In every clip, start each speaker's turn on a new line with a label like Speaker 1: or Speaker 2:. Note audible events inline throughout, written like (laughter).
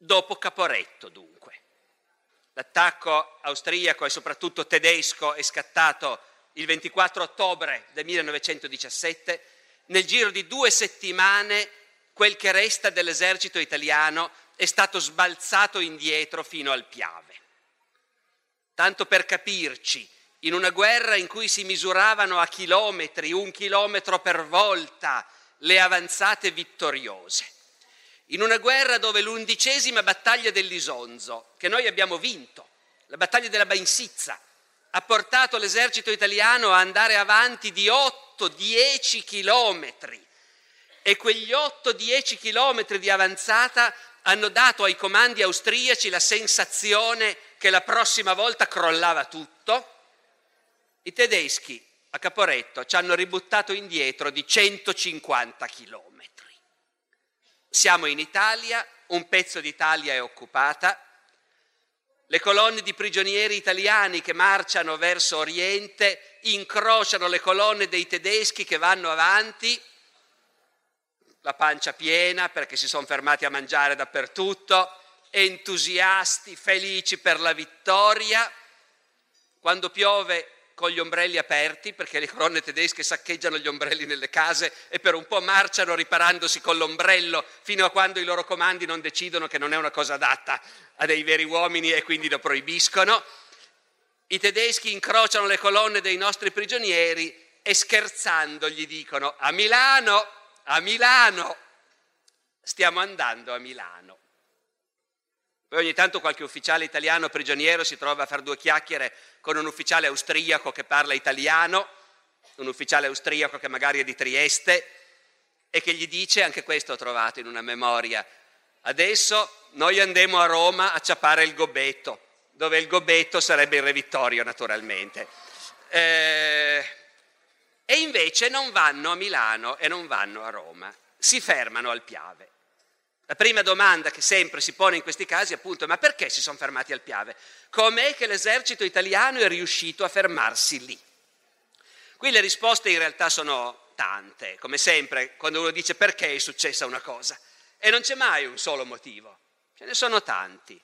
Speaker 1: Dopo Caporetto, dunque. L'attacco austriaco e soprattutto tedesco è scattato il 24 ottobre del 1917. Nel giro di due settimane quel che resta dell'esercito italiano è stato sbalzato indietro fino al Piave. Tanto per capirci, in una guerra in cui si misuravano a chilometri, un chilometro per volta, le avanzate vittoriose. In una guerra dove l'undicesima battaglia dell'Isonzo, che noi abbiamo vinto, la battaglia della Bainsizza, ha portato l'esercito italiano a andare avanti di 8-10 chilometri e quegli 8-10 chilometri di avanzata hanno dato ai comandi austriaci la sensazione che la prossima volta crollava tutto, i tedeschi a Caporetto ci hanno ributtato indietro di 150 chilometri. Siamo in Italia, un pezzo d'Italia è occupata, le colonne di prigionieri italiani che marciano verso Oriente incrociano le colonne dei tedeschi che vanno avanti, la pancia piena perché si sono fermati a mangiare dappertutto, entusiasti, felici per la vittoria. Quando piove con gli ombrelli aperti, perché le colonne tedesche saccheggiano gli ombrelli nelle case e per un po' marciano riparandosi con l'ombrello fino a quando i loro comandi non decidono che non è una cosa adatta a dei veri uomini e quindi lo proibiscono. I tedeschi incrociano le colonne dei nostri prigionieri e scherzando gli dicono a Milano, a Milano, stiamo andando a Milano. Poi ogni tanto qualche ufficiale italiano prigioniero si trova a fare due chiacchiere con un ufficiale austriaco che parla italiano, un ufficiale austriaco che magari è di Trieste e che gli dice, anche questo ho trovato in una memoria, adesso noi andiamo a Roma a ciapare il gobetto, dove il gobetto sarebbe il Re Vittorio naturalmente. Eh, e invece non vanno a Milano e non vanno a Roma, si fermano al Piave. La prima domanda che sempre si pone in questi casi è appunto ma perché si sono fermati al Piave? Com'è che l'esercito italiano è riuscito a fermarsi lì? Qui le risposte in realtà sono tante, come sempre quando uno dice perché è successa una cosa. E non c'è mai un solo motivo, ce ne sono tanti.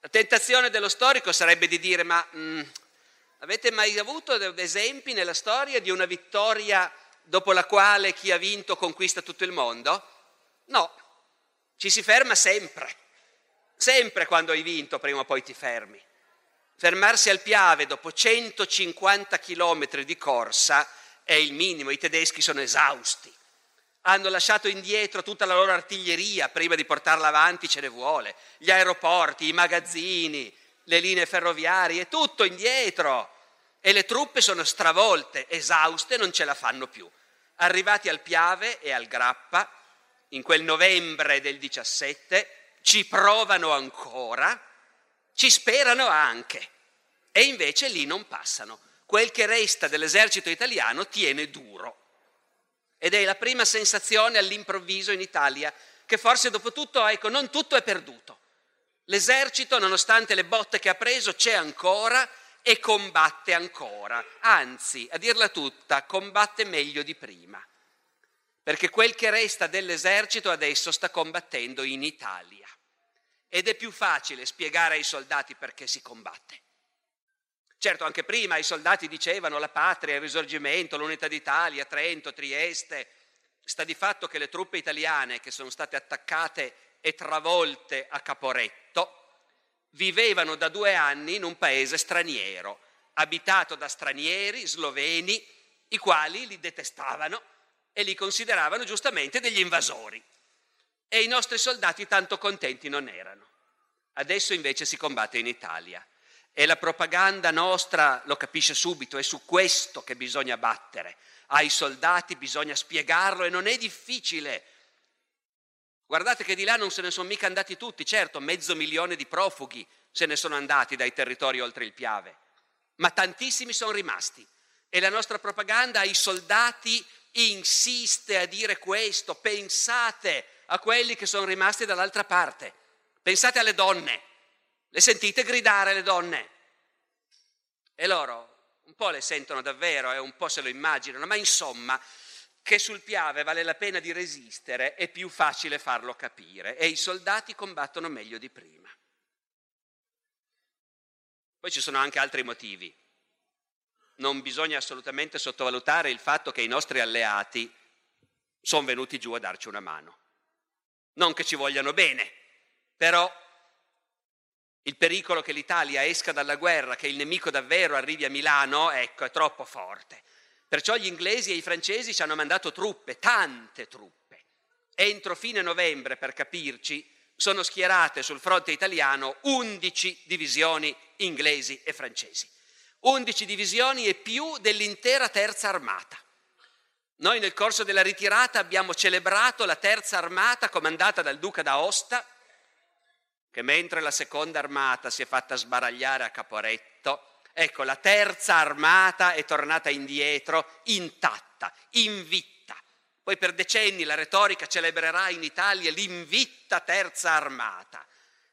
Speaker 1: La tentazione dello storico sarebbe di dire ma mh, mm, avete mai avuto esempi nella storia di una vittoria dopo la quale chi ha vinto conquista tutto il mondo? No, ci si ferma sempre, sempre quando hai vinto, prima o poi ti fermi. Fermarsi al Piave dopo 150 chilometri di corsa è il minimo, i tedeschi sono esausti. Hanno lasciato indietro tutta la loro artiglieria, prima di portarla avanti ce ne vuole, gli aeroporti, i magazzini, le linee ferroviarie, tutto indietro. E le truppe sono stravolte, esauste, non ce la fanno più. Arrivati al Piave e al Grappa, in quel novembre del 17, ci provano ancora, ci sperano anche e invece lì non passano. Quel che resta dell'esercito italiano tiene duro. Ed è la prima sensazione all'improvviso in Italia che forse dopo tutto, ecco, non tutto è perduto. L'esercito, nonostante le botte che ha preso, c'è ancora e combatte ancora. Anzi, a dirla tutta, combatte meglio di prima perché quel che resta dell'esercito adesso sta combattendo in Italia ed è più facile spiegare ai soldati perché si combatte. Certo, anche prima i soldati dicevano la patria, il risorgimento, l'unità d'Italia, Trento, Trieste. Sta di fatto che le truppe italiane che sono state attaccate e travolte a Caporetto vivevano da due anni in un paese straniero, abitato da stranieri, sloveni, i quali li detestavano e li consideravano giustamente degli invasori. E i nostri soldati tanto contenti non erano. Adesso invece si combatte in Italia e la propaganda nostra lo capisce subito, è su questo che bisogna battere. Ai soldati bisogna spiegarlo e non è difficile. Guardate che di là non se ne sono mica andati tutti, certo, mezzo milione di profughi se ne sono andati dai territori oltre il Piave, ma tantissimi sono rimasti. E la nostra propaganda ai soldati insiste a dire questo, pensate a quelli che sono rimasti dall'altra parte, pensate alle donne, le sentite gridare le donne? E loro un po' le sentono davvero e un po' se lo immaginano, ma insomma che sul Piave vale la pena di resistere è più facile farlo capire e i soldati combattono meglio di prima. Poi ci sono anche altri motivi. Non bisogna assolutamente sottovalutare il fatto che i nostri alleati sono venuti giù a darci una mano. Non che ci vogliano bene, però il pericolo che l'Italia esca dalla guerra, che il nemico davvero arrivi a Milano, ecco, è troppo forte. Perciò gli inglesi e i francesi ci hanno mandato truppe, tante truppe. Entro fine novembre, per capirci, sono schierate sul fronte italiano 11 divisioni inglesi e francesi. 11 divisioni e più dell'intera terza armata. Noi nel corso della ritirata abbiamo celebrato la terza armata comandata dal duca d'Aosta, che mentre la seconda armata si è fatta sbaragliare a Caporetto, ecco, la terza armata è tornata indietro intatta, invitta. Poi per decenni la retorica celebrerà in Italia l'invitta terza armata.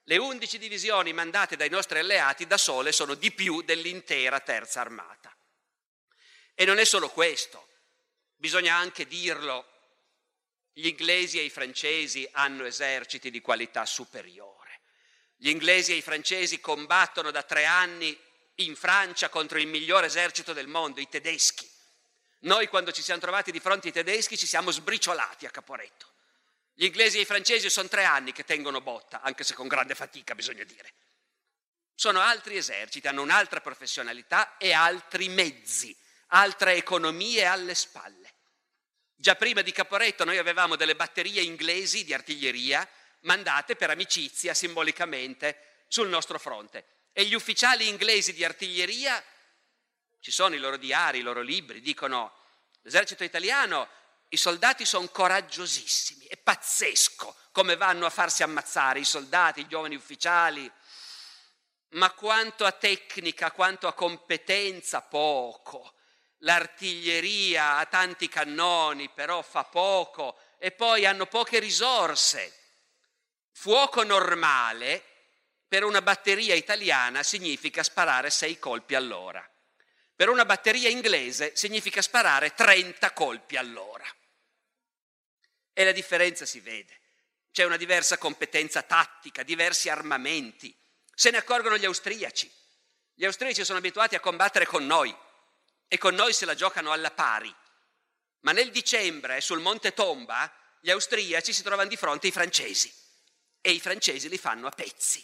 Speaker 1: Le undici divisioni mandate dai nostri alleati da sole sono di più dell'intera terza armata. E non è solo questo, bisogna anche dirlo, gli inglesi e i francesi hanno eserciti di qualità superiore. Gli inglesi e i francesi combattono da tre anni in Francia contro il migliore esercito del mondo, i tedeschi. Noi quando ci siamo trovati di fronte ai tedeschi ci siamo sbriciolati a Caporetto. Gli inglesi e i francesi sono tre anni che tengono botta, anche se con grande fatica bisogna dire. Sono altri eserciti, hanno un'altra professionalità e altri mezzi, altre economie alle spalle. Già prima di Caporetto noi avevamo delle batterie inglesi di artiglieria mandate per amicizia simbolicamente sul nostro fronte. E gli ufficiali inglesi di artiglieria, ci sono i loro diari, i loro libri, dicono l'esercito italiano, i soldati sono coraggiosissimi, è pazzesco come vanno a farsi ammazzare i soldati, i giovani ufficiali, ma quanto a tecnica, quanto a competenza, poco. L'artiglieria ha tanti cannoni, però fa poco e poi hanno poche risorse. Fuoco normale per una batteria italiana significa sparare sei colpi all'ora. Per una batteria inglese significa sparare 30 colpi all'ora. E la differenza si vede. C'è una diversa competenza tattica, diversi armamenti. Se ne accorgono gli austriaci. Gli austriaci sono abituati a combattere con noi e con noi se la giocano alla pari. Ma nel dicembre sul Monte Tomba gli austriaci si trovano di fronte ai francesi e i francesi li fanno a pezzi.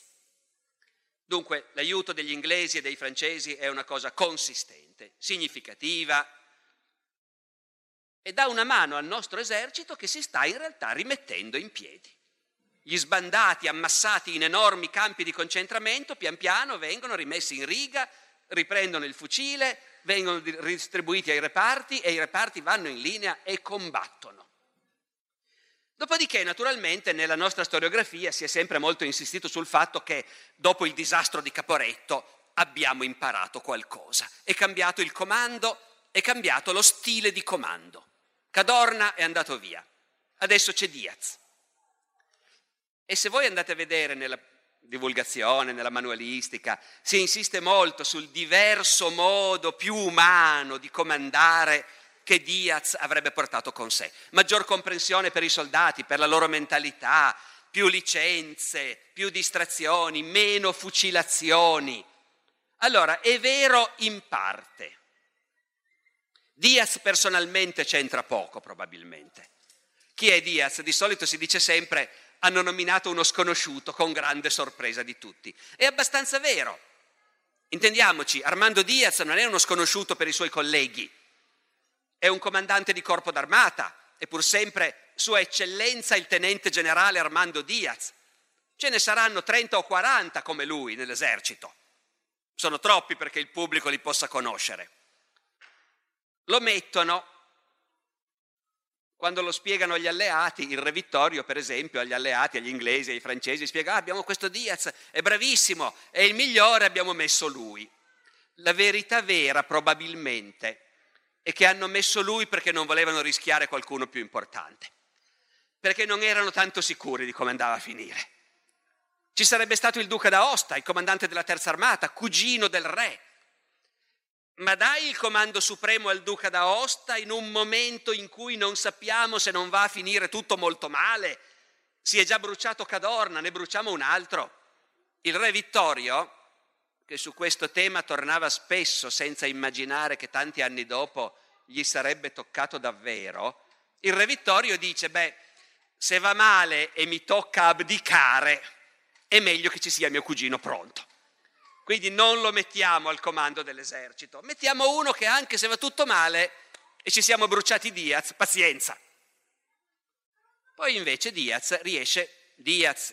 Speaker 1: Dunque l'aiuto degli inglesi e dei francesi è una cosa consistente, significativa e dà una mano al nostro esercito che si sta in realtà rimettendo in piedi. Gli sbandati ammassati in enormi campi di concentramento pian piano vengono rimessi in riga, riprendono il fucile, vengono distribuiti ai reparti e i reparti vanno in linea e combattono. Dopodiché, naturalmente, nella nostra storiografia si è sempre molto insistito sul fatto che dopo il disastro di Caporetto abbiamo imparato qualcosa. È cambiato il comando, è cambiato lo stile di comando. Cadorna è andato via, adesso c'è Diaz. E se voi andate a vedere nella divulgazione, nella manualistica, si insiste molto sul diverso modo più umano di comandare che Diaz avrebbe portato con sé. Maggior comprensione per i soldati, per la loro mentalità, più licenze, più distrazioni, meno fucilazioni. Allora, è vero in parte. Diaz personalmente c'entra poco, probabilmente. Chi è Diaz? Di solito si dice sempre hanno nominato uno sconosciuto con grande sorpresa di tutti. È abbastanza vero. Intendiamoci, Armando Diaz non è uno sconosciuto per i suoi colleghi, è un comandante di corpo d'armata, è pur sempre Sua Eccellenza il tenente generale Armando Diaz. Ce ne saranno 30 o 40 come lui nell'esercito. Sono troppi perché il pubblico li possa conoscere. Lo mettono Quando lo spiegano agli alleati, il re Vittorio, per esempio, agli alleati, agli inglesi, ai francesi, spiega, ah, abbiamo questo Diaz, è bravissimo, è il migliore, abbiamo messo lui. La verità vera, probabilmente, è che hanno messo lui perché non volevano rischiare qualcuno più importante, perché non erano tanto sicuri di come andava a finire. Ci sarebbe stato il duca d'Aosta, il comandante della terza armata, cugino del re, ma dai il comando supremo al duca d'Aosta in un momento in cui non sappiamo se non va a finire tutto molto male. Si è già bruciato Cadorna, ne bruciamo un altro. Il re Vittorio, che su questo tema tornava spesso senza immaginare che tanti anni dopo gli sarebbe toccato davvero, il re Vittorio dice, beh, se va male e mi tocca abdicare, è meglio che ci sia mio cugino pronto. Quindi non lo mettiamo al comando dell'esercito, mettiamo uno che anche se va tutto male e ci siamo bruciati Diaz, pazienza. Poi invece Diaz riesce, Diaz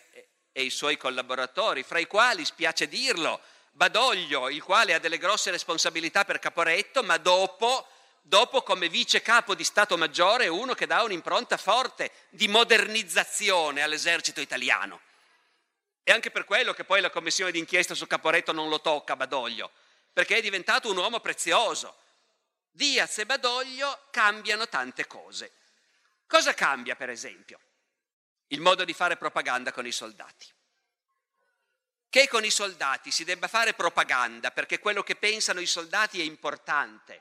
Speaker 1: e i suoi collaboratori, fra i quali, spiace dirlo, Badoglio, il quale ha delle grosse responsabilità per Caporetto, ma dopo, dopo come vice capo di Stato Maggiore uno che dà un'impronta forte di modernizzazione all'esercito italiano. È anche per quello che poi la commissione d'inchiesta su Caporetto non lo tocca Badoglio, perché è diventato un uomo prezioso. Diaz e Badoglio cambiano tante cose. Cosa cambia, per esempio? Il modo di fare propaganda con i soldati. Che con i soldati si debba fare propaganda perché quello che pensano i soldati è importante.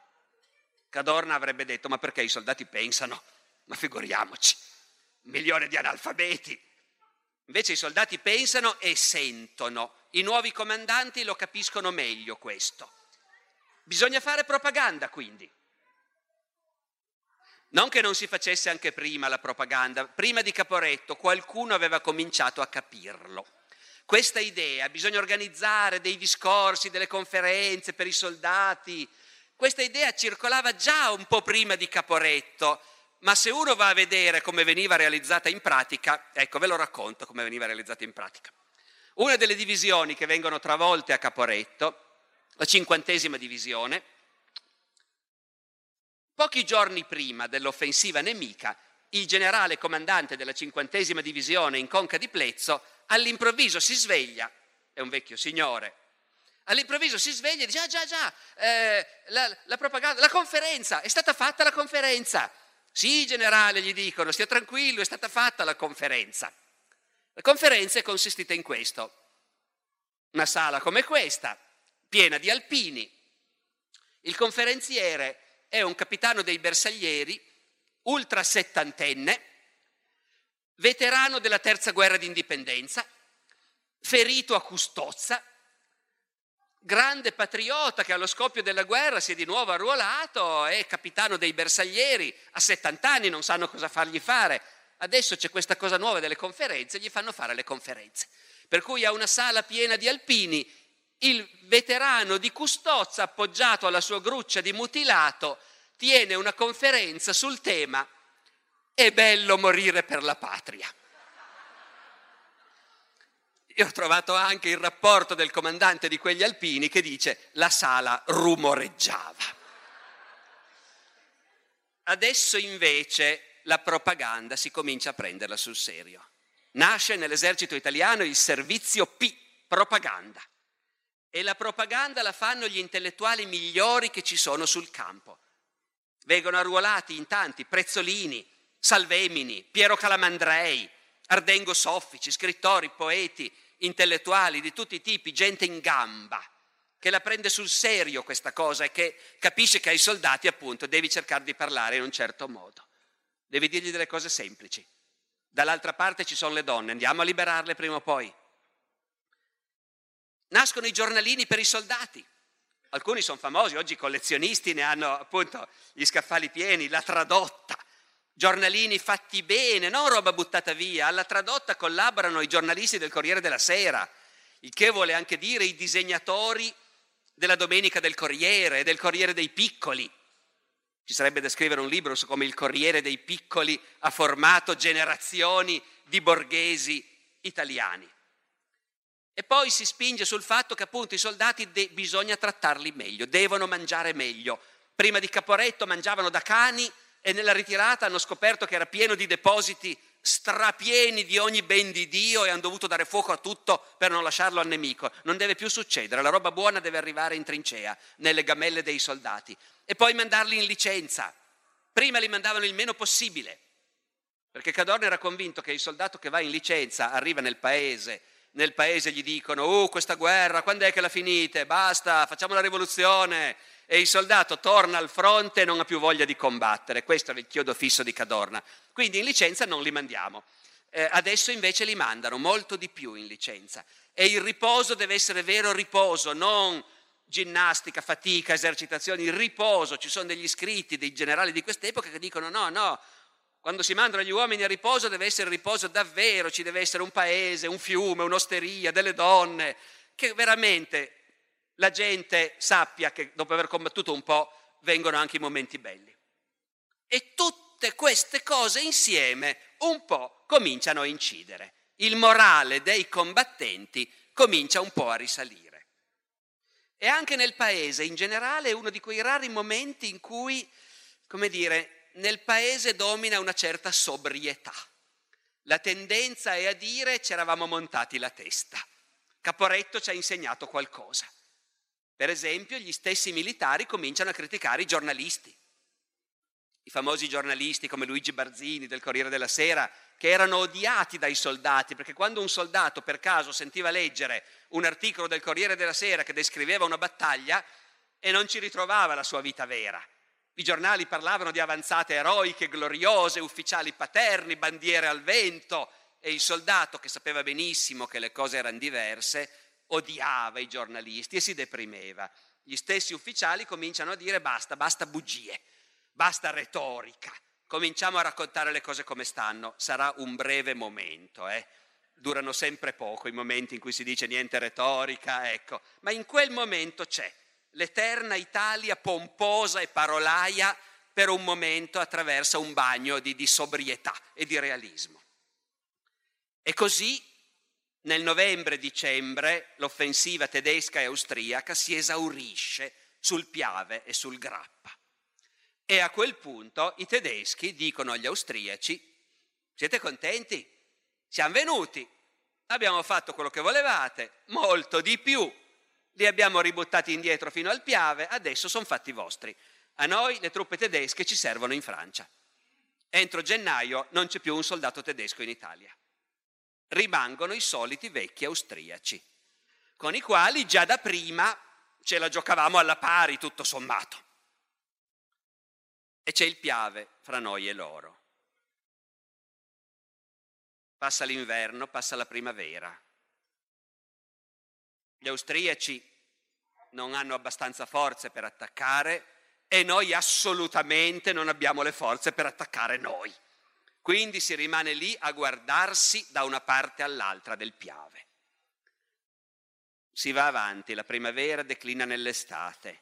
Speaker 1: Cadorna avrebbe detto, ma perché i soldati pensano? Ma figuriamoci, milione di analfabeti, Invece i soldati pensano e sentono. I nuovi comandanti lo capiscono meglio questo. Bisogna fare propaganda quindi. Non che non si facesse anche prima la propaganda, prima di Caporetto qualcuno aveva cominciato a capirlo. Questa idea, bisogna organizzare dei discorsi, delle conferenze per i soldati, questa idea circolava già un po' prima di Caporetto ma se uno va a vedere come veniva realizzata in pratica, ecco ve lo racconto come veniva realizzata in pratica. Una delle divisioni che vengono travolte a Caporetto, la cinquantesima divisione, pochi giorni prima dell'offensiva nemica, il generale comandante della cinquantesima divisione in Conca di Plezzo all'improvviso si sveglia, è un vecchio signore, all'improvviso si sveglia e dice, ah già già, eh, la, la, la conferenza, è stata fatta la conferenza. Sì, generale, gli dicono, stia tranquillo, è stata fatta la conferenza. La conferenza è consistita in questo. Una sala come questa, piena di alpini. Il conferenziere è un capitano dei bersaglieri, ultra settantenne, veterano della terza guerra d'indipendenza, ferito a Custozza, grande patriota che allo scoppio della guerra si è di nuovo arruolato, è capitano dei bersaglieri, a 70 anni non sanno cosa fargli fare. Adesso c'è questa cosa nuova delle conferenze, gli fanno fare le conferenze. Per cui ha una sala piena di alpini, il veterano di Custozza, appoggiato alla sua gruccia di mutilato, tiene una conferenza sul tema È bello morire per la patria. Io ho trovato anche il rapporto del comandante di quegli alpini che dice la sala rumoreggiava. Adesso invece la propaganda si comincia a prenderla sul serio. Nasce nell'esercito italiano il servizio P, propaganda. E la propaganda la fanno gli intellettuali migliori che ci sono sul campo. Vengono arruolati in tanti, Prezzolini, Salvemini, Piero Calamandrei, Ardengo Soffici, scrittori, poeti, intellettuali di tutti i tipi, gente in gamba, che la prende sul serio questa cosa e che capisce che ai soldati appunto devi cercare di parlare in un certo modo. Devi dirgli delle cose semplici. Dall'altra parte ci sono le donne, andiamo a liberarle prima o poi. Nascono i giornalini per i soldati. Alcuni sono famosi, oggi i collezionisti ne hanno appunto gli scaffali pieni, la tradotta, giornalini fatti bene, non roba buttata via. Alla tradotta collaborano i giornalisti del Corriere della Sera, il che vuole anche dire i disegnatori della Domenica del Corriere e del Corriere dei Piccoli. Ci sarebbe da scrivere un libro su come il Corriere dei Piccoli ha formato generazioni di borghesi italiani. E poi si spinge sul fatto che appunto i soldati de- bisogna trattarli meglio, devono mangiare meglio. Prima di Caporetto mangiavano da cani, e nella ritirata hanno scoperto che era pieno di depositi strapieni di ogni ben di Dio e hanno dovuto dare fuoco a tutto per non lasciarlo al nemico. Non deve più succedere, la roba buona deve arrivare in trincea, nelle gamelle dei soldati. E poi mandarli in licenza. Prima li mandavano il meno possibile, perché Cadorna era convinto che il soldato che va in licenza arriva nel paese, nel paese gli dicono, oh questa guerra, quando è che la finite? Basta, facciamo la rivoluzione. E il soldato torna al fronte e non ha più voglia di combattere. Questo è il chiodo fisso di Cadorna. Quindi in licenza non li mandiamo. Eh, adesso invece li mandano molto di più in licenza. E il riposo deve essere vero riposo, non ginnastica, fatica, esercitazioni, riposo. Ci sono degli scritti dei generali di quest'epoca che dicono no, no, quando si mandano gli uomini a riposo deve essere riposo davvero, ci deve essere un paese, un fiume, un'osteria, delle donne, che veramente la gente sappia che dopo aver combattuto un po' vengono anche i momenti belli. E tutte queste cose insieme un po' cominciano a incidere. Il morale dei combattenti comincia un po' a risalire. E anche nel paese in generale è uno di quei rari momenti in cui, come dire, nel paese domina una certa sobrietà. La tendenza è a dire ci eravamo montati la testa. Caporetto ci ha insegnato qualcosa. Per esempio, gli stessi militari cominciano a criticare i giornalisti i famosi giornalisti come Luigi Barzini del Corriere della Sera, che erano odiati dai soldati, perché quando un soldato per caso sentiva leggere un articolo del Corriere della Sera che descriveva una battaglia e non ci ritrovava la sua vita vera. I giornali parlavano di avanzate eroiche, gloriose, ufficiali paterni, bandiere al vento e il soldato, che sapeva benissimo che le cose erano diverse, odiava i giornalisti e si deprimeva. Gli stessi ufficiali cominciano a dire basta, basta bugie basta retorica, cominciamo a raccontare le cose come stanno, sarà un breve momento, eh? durano sempre poco i momenti in cui si dice niente retorica, ecco, ma in quel momento c'è l'eterna Italia pomposa e parolaia per un momento attraversa un bagno di, di sobrietà e di realismo. E così nel novembre-dicembre l'offensiva tedesca e austriaca si esaurisce sul Piave e sul Grappa. E a quel punto i tedeschi dicono agli austriaci, siete contenti? Siamo venuti, abbiamo fatto quello che volevate, molto di più, li abbiamo ributtati indietro fino al Piave, adesso sono fatti vostri. A noi le truppe tedesche ci servono in Francia. Entro gennaio non c'è più un soldato tedesco in Italia. Rimangono i soliti vecchi austriaci, con i quali già da prima ce la giocavamo alla pari tutto sommato e c'è il piave fra noi e loro. Passa l'inverno, passa la primavera. Gli austriaci non hanno abbastanza forze per attaccare e noi assolutamente non abbiamo le forze per attaccare noi. Quindi si rimane lì a guardarsi da una parte all'altra del piave. Si va avanti, la primavera declina nell'estate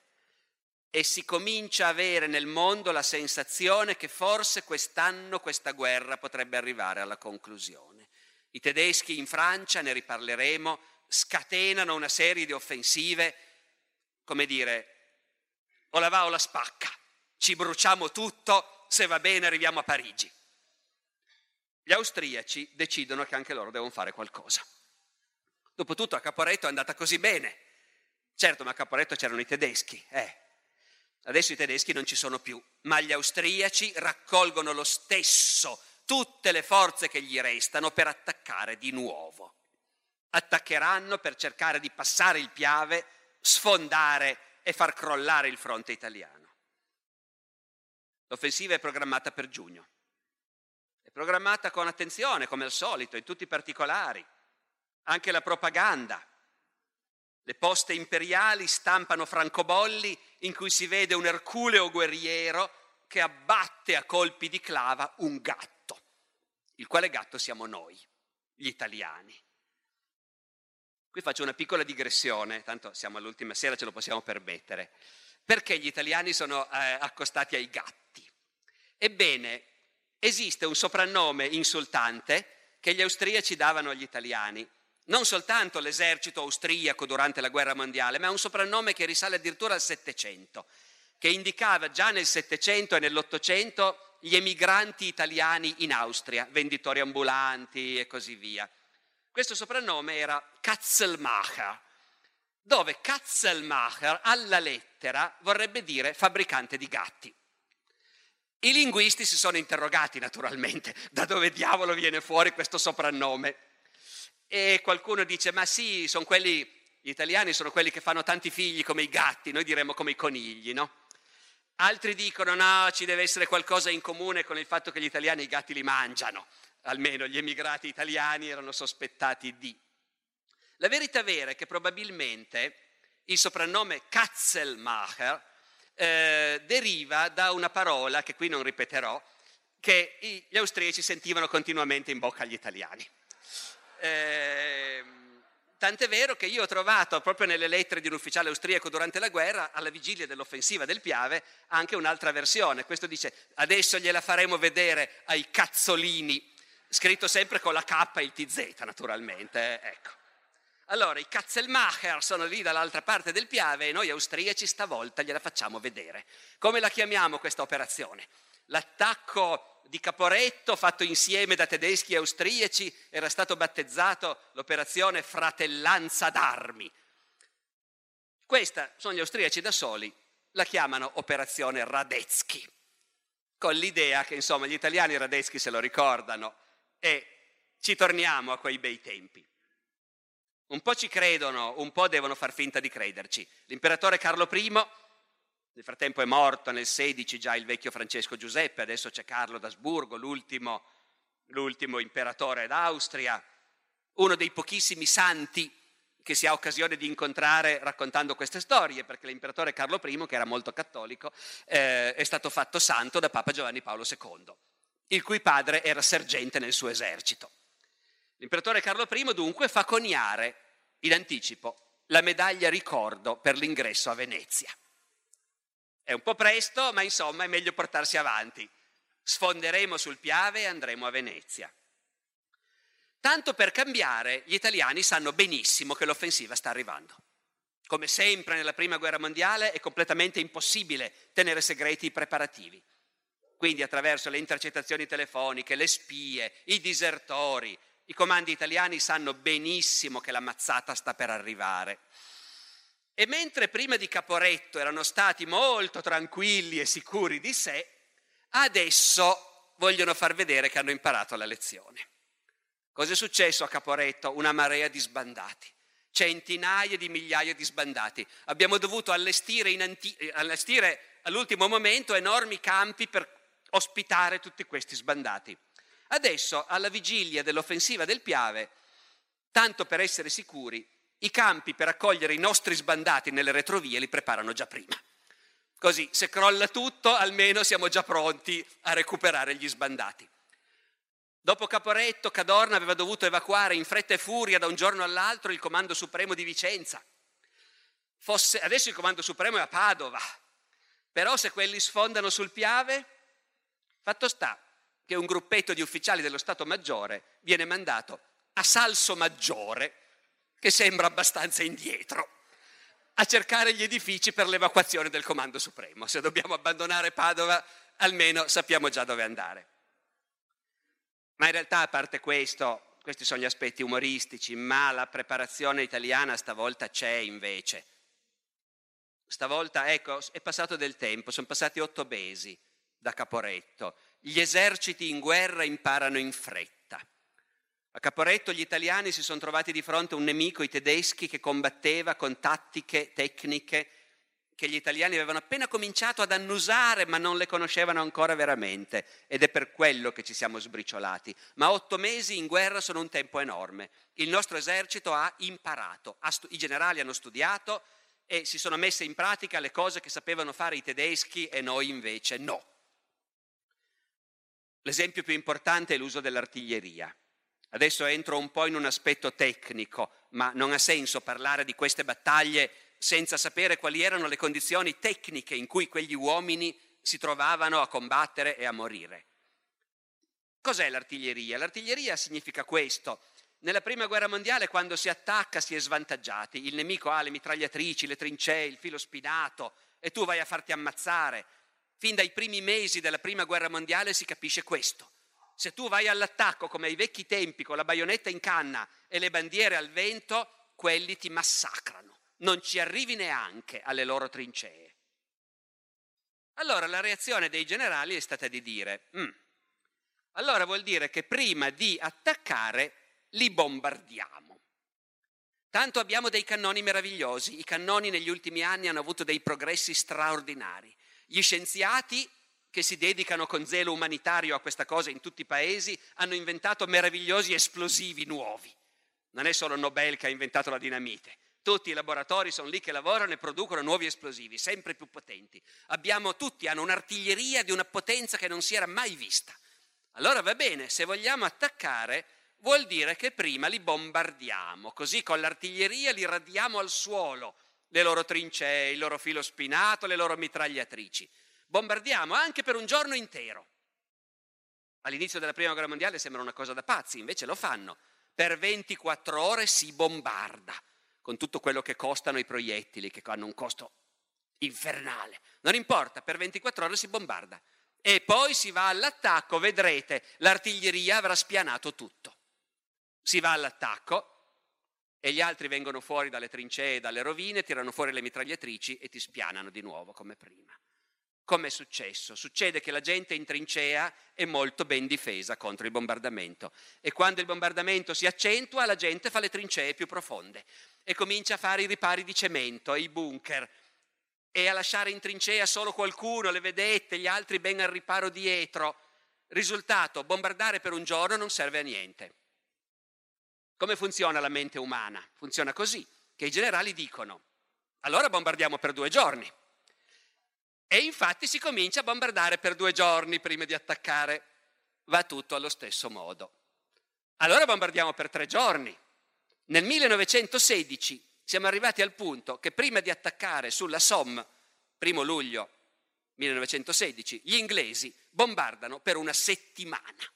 Speaker 1: e si comincia a avere nel mondo la sensazione che forse quest'anno questa guerra potrebbe arrivare alla conclusione. I tedeschi in Francia, ne riparleremo, scatenano una serie di offensive, come dire, o la va o la spacca, ci bruciamo tutto, se va bene arriviamo a Parigi. Gli austriaci decidono che anche loro devono fare qualcosa. Dopotutto a Caporetto è andata così bene. Certo, ma a Caporetto c'erano i tedeschi, eh, Adesso i tedeschi non ci sono più, ma gli austriaci raccolgono lo stesso tutte le forze che gli restano per attaccare di nuovo. Attaccheranno per cercare di passare il Piave, sfondare e far crollare il fronte italiano. L'offensiva è programmata per giugno. È programmata con attenzione, come al solito, in tutti i particolari. Anche la propaganda le poste imperiali stampano francobolli in cui si vede un erculeo guerriero che abbatte a colpi di clava un gatto, il quale gatto siamo noi, gli italiani. Qui faccio una piccola digressione, tanto siamo all'ultima sera, ce lo possiamo permettere. Perché gli italiani sono eh, accostati ai gatti? Ebbene, esiste un soprannome insultante che gli austriaci davano agli italiani non soltanto l'esercito austriaco durante la guerra mondiale, ma un soprannome che risale addirittura al Settecento, che indicava già nel Settecento e nell'Ottocento gli emigranti italiani in Austria, venditori ambulanti e così via. Questo soprannome era Katzelmacher, dove Katzelmacher alla lettera vorrebbe dire fabbricante di gatti. I linguisti si sono interrogati naturalmente (laughs) da dove diavolo viene fuori questo soprannome. E qualcuno dice, ma sì, sono quelli, gli italiani sono quelli che fanno tanti figli come i gatti, noi diremmo come i conigli, no? Altri dicono no, ci deve essere qualcosa in comune con il fatto che gli italiani i gatti li mangiano, almeno gli emigrati italiani erano sospettati di. La verità vera è che probabilmente il soprannome Katzelmacher eh, deriva da una parola che qui non ripeterò, che gli austriaci sentivano continuamente in bocca agli italiani. Eh, Tant'è vero che io ho trovato proprio nelle lettere di un ufficiale austriaco durante la guerra, alla vigilia dell'offensiva del Piave, anche un'altra versione. Questo dice adesso gliela faremo vedere ai cazzolini, scritto sempre con la K e il TZ naturalmente. Eh, ecco. Allora, i Katzelmacher sono lì dall'altra parte del Piave e noi austriaci stavolta gliela facciamo vedere. Come la chiamiamo questa operazione? L'attacco di Caporetto fatto insieme da tedeschi e austriaci era stato battezzato l'operazione Fratellanza d'armi. Questa sono gli austriaci da soli, la chiamano operazione Radetzky, con l'idea che insomma gli italiani Radetzky se lo ricordano e ci torniamo a quei bei tempi. Un po' ci credono, un po' devono far finta di crederci. L'imperatore Carlo I nel frattempo è morto nel 16 già il vecchio Francesco Giuseppe, adesso c'è Carlo d'Asburgo, l'ultimo, l'ultimo imperatore d'Austria, uno dei pochissimi santi che si ha occasione di incontrare raccontando queste storie, perché l'imperatore Carlo I, che era molto cattolico, eh, è stato fatto santo da Papa Giovanni Paolo II, il cui padre era sergente nel suo esercito. L'imperatore Carlo I dunque fa coniare in anticipo la medaglia ricordo per l'ingresso a Venezia. È un po' presto, ma insomma è meglio portarsi avanti. Sfonderemo sul Piave e andremo a Venezia. Tanto per cambiare, gli italiani sanno benissimo che l'offensiva sta arrivando. Come sempre nella Prima Guerra Mondiale è completamente impossibile tenere segreti i preparativi. Quindi attraverso le intercettazioni telefoniche, le spie, i disertori, i comandi italiani sanno benissimo che la mazzata sta per arrivare. E mentre prima di Caporetto erano stati molto tranquilli e sicuri di sé, adesso vogliono far vedere che hanno imparato la lezione. Cosa è successo a Caporetto? Una marea di sbandati, centinaia di migliaia di sbandati. Abbiamo dovuto allestire, anti- allestire all'ultimo momento enormi campi per ospitare tutti questi sbandati. Adesso, alla vigilia dell'offensiva del Piave, tanto per essere sicuri, i campi per accogliere i nostri sbandati nelle retrovie li preparano già prima. Così, se crolla tutto, almeno siamo già pronti a recuperare gli sbandati. Dopo Caporetto, Cadorna aveva dovuto evacuare in fretta e furia da un giorno all'altro il Comando Supremo di Vicenza. Fosse, adesso il Comando Supremo è a Padova, però se quelli sfondano sul Piave, fatto sta che un gruppetto di ufficiali dello Stato Maggiore viene mandato a Salso Maggiore, che sembra abbastanza indietro, a cercare gli edifici per l'evacuazione del Comando Supremo. Se dobbiamo abbandonare Padova, almeno sappiamo già dove andare. Ma in realtà, a parte questo, questi sono gli aspetti umoristici, ma la preparazione italiana stavolta c'è invece. Stavolta, ecco, è passato del tempo, sono passati otto mesi da Caporetto. Gli eserciti in guerra imparano in fretta. A Caporetto gli italiani si sono trovati di fronte a un nemico, i tedeschi, che combatteva con tattiche, tecniche che gli italiani avevano appena cominciato ad annusare, ma non le conoscevano ancora veramente. Ed è per quello che ci siamo sbriciolati. Ma otto mesi in guerra sono un tempo enorme. Il nostro esercito ha imparato, i generali hanno studiato e si sono messe in pratica le cose che sapevano fare i tedeschi e noi invece no. L'esempio più importante è l'uso dell'artiglieria. Adesso entro un po' in un aspetto tecnico, ma non ha senso parlare di queste battaglie senza sapere quali erano le condizioni tecniche in cui quegli uomini si trovavano a combattere e a morire. Cos'è l'artiglieria? L'artiglieria significa questo. Nella prima guerra mondiale quando si attacca si è svantaggiati, il nemico ha le mitragliatrici, le trincee, il filo spinato e tu vai a farti ammazzare Fin dai primi mesi della prima guerra mondiale si capisce questo. Se tu vai all'attacco come ai vecchi tempi con la baionetta in canna e le bandiere al vento, quelli ti massacrano. Non ci arrivi neanche alle loro trincee. Allora la reazione dei generali è stata di dire, mm, allora vuol dire che prima di attaccare li bombardiamo. Tanto abbiamo dei cannoni meravigliosi, i cannoni negli ultimi anni hanno avuto dei progressi straordinari. Gli scienziati che si dedicano con zelo umanitario a questa cosa in tutti i paesi hanno inventato meravigliosi esplosivi nuovi. Non è solo Nobel che ha inventato la dinamite. Tutti i laboratori sono lì che lavorano e producono nuovi esplosivi, sempre più potenti. Abbiamo, tutti hanno un'artiglieria di una potenza che non si era mai vista. Allora va bene, se vogliamo attaccare, vuol dire che prima li bombardiamo, così con l'artiglieria li radiamo al suolo, le loro trincee, il loro filo spinato, le loro mitragliatrici. Bombardiamo anche per un giorno intero. All'inizio della prima guerra mondiale sembra una cosa da pazzi, invece lo fanno. Per 24 ore si bombarda con tutto quello che costano i proiettili, che hanno un costo infernale. Non importa, per 24 ore si bombarda. E poi si va all'attacco, vedrete, l'artiglieria avrà spianato tutto. Si va all'attacco e gli altri vengono fuori dalle trincee, dalle rovine, tirano fuori le mitragliatrici e ti spianano di nuovo come prima. Come è successo? Succede che la gente in trincea è molto ben difesa contro il bombardamento e quando il bombardamento si accentua la gente fa le trincee più profonde e comincia a fare i ripari di cemento, i bunker e a lasciare in trincea solo qualcuno, le vedette, gli altri ben al riparo dietro. Risultato, bombardare per un giorno non serve a niente. Come funziona la mente umana? Funziona così, che i generali dicono, allora bombardiamo per due giorni e infatti si comincia a bombardare per due giorni prima di attaccare. Va tutto allo stesso modo. Allora bombardiamo per tre giorni. Nel 1916 siamo arrivati al punto che prima di attaccare sulla Somme, primo luglio 1916, gli inglesi bombardano per una settimana.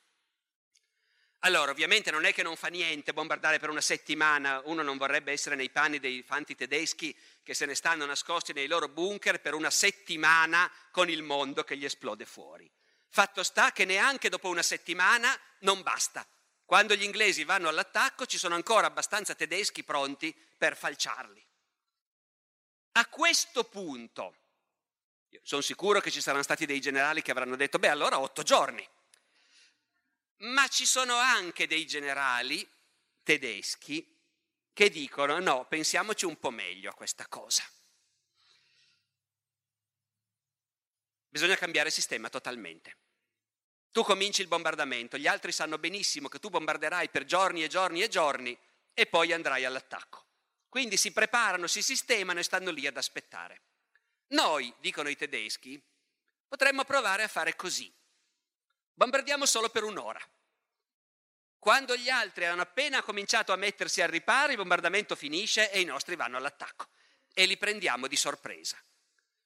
Speaker 1: Allora, ovviamente non è che non fa niente bombardare per una settimana, uno non vorrebbe essere nei panni dei fanti tedeschi che se ne stanno nascosti nei loro bunker per una settimana con il mondo che gli esplode fuori. Fatto sta che neanche dopo una settimana non basta. Quando gli inglesi vanno all'attacco ci sono ancora abbastanza tedeschi pronti per falciarli. A questo punto, sono sicuro che ci saranno stati dei generali che avranno detto, beh allora otto giorni ma ci sono anche dei generali tedeschi che dicono no, pensiamoci un po' meglio a questa cosa. Bisogna cambiare sistema totalmente. Tu cominci il bombardamento, gli altri sanno benissimo che tu bombarderai per giorni e giorni e giorni e poi andrai all'attacco. Quindi si preparano, si sistemano e stanno lì ad aspettare. Noi, dicono i tedeschi, potremmo provare a fare così. Bombardiamo solo per un'ora. Quando gli altri hanno appena cominciato a mettersi al riparo, il bombardamento finisce e i nostri vanno all'attacco e li prendiamo di sorpresa.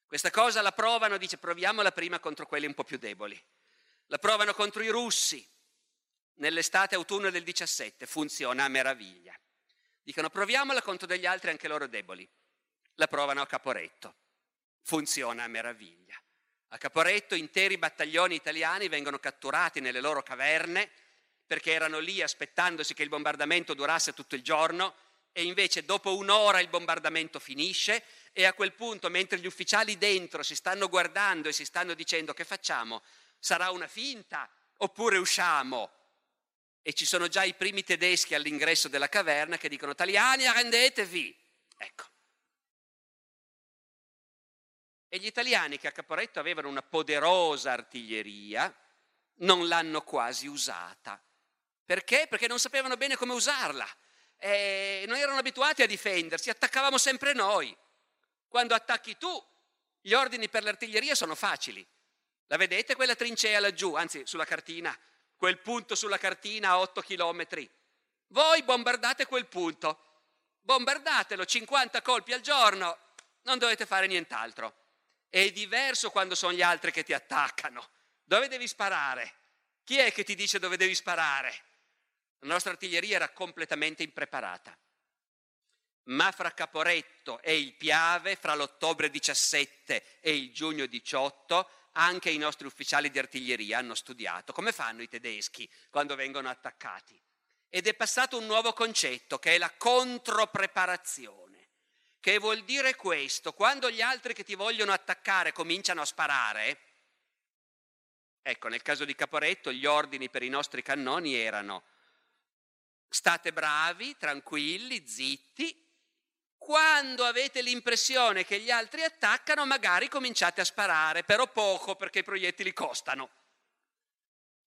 Speaker 1: Questa cosa la provano, dice proviamola prima contro quelli un po' più deboli. La provano contro i russi nell'estate autunno del 17, funziona a meraviglia. Dicono proviamola contro degli altri anche loro deboli. La provano a Caporetto, funziona a meraviglia. A Caporetto interi battaglioni italiani vengono catturati nelle loro caverne perché erano lì aspettandosi che il bombardamento durasse tutto il giorno e invece dopo un'ora il bombardamento finisce e a quel punto mentre gli ufficiali dentro si stanno guardando e si stanno dicendo che facciamo, sarà una finta oppure usciamo? E ci sono già i primi tedeschi all'ingresso della caverna che dicono italiani arrendetevi. Ecco, e gli italiani che a Caporetto avevano una poderosa artiglieria non l'hanno quasi usata. Perché? Perché non sapevano bene come usarla. E non erano abituati a difendersi, attaccavamo sempre noi. Quando attacchi tu, gli ordini per l'artiglieria sono facili. La vedete quella trincea laggiù, anzi sulla cartina, quel punto sulla cartina a 8 chilometri. Voi bombardate quel punto. Bombardatelo 50 colpi al giorno, non dovete fare nient'altro. È diverso quando sono gli altri che ti attaccano. Dove devi sparare? Chi è che ti dice dove devi sparare? La nostra artiglieria era completamente impreparata. Ma fra Caporetto e il Piave, fra l'ottobre 17 e il giugno 18, anche i nostri ufficiali di artiglieria hanno studiato come fanno i tedeschi quando vengono attaccati. Ed è passato un nuovo concetto che è la contropreparazione, che vuol dire questo, quando gli altri che ti vogliono attaccare cominciano a sparare, ecco nel caso di Caporetto gli ordini per i nostri cannoni erano state bravi, tranquilli, zitti, quando avete l'impressione che gli altri attaccano, magari cominciate a sparare, però poco perché i proiettili costano.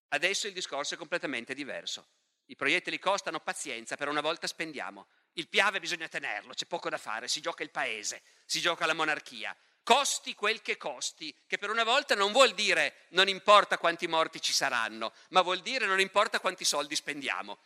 Speaker 1: Adesso il discorso è completamente diverso. I proiettili costano pazienza, per una volta spendiamo. Il piave bisogna tenerlo, c'è poco da fare, si gioca il paese, si gioca la monarchia. Costi quel che costi, che per una volta non vuol dire non importa quanti morti ci saranno, ma vuol dire non importa quanti soldi spendiamo.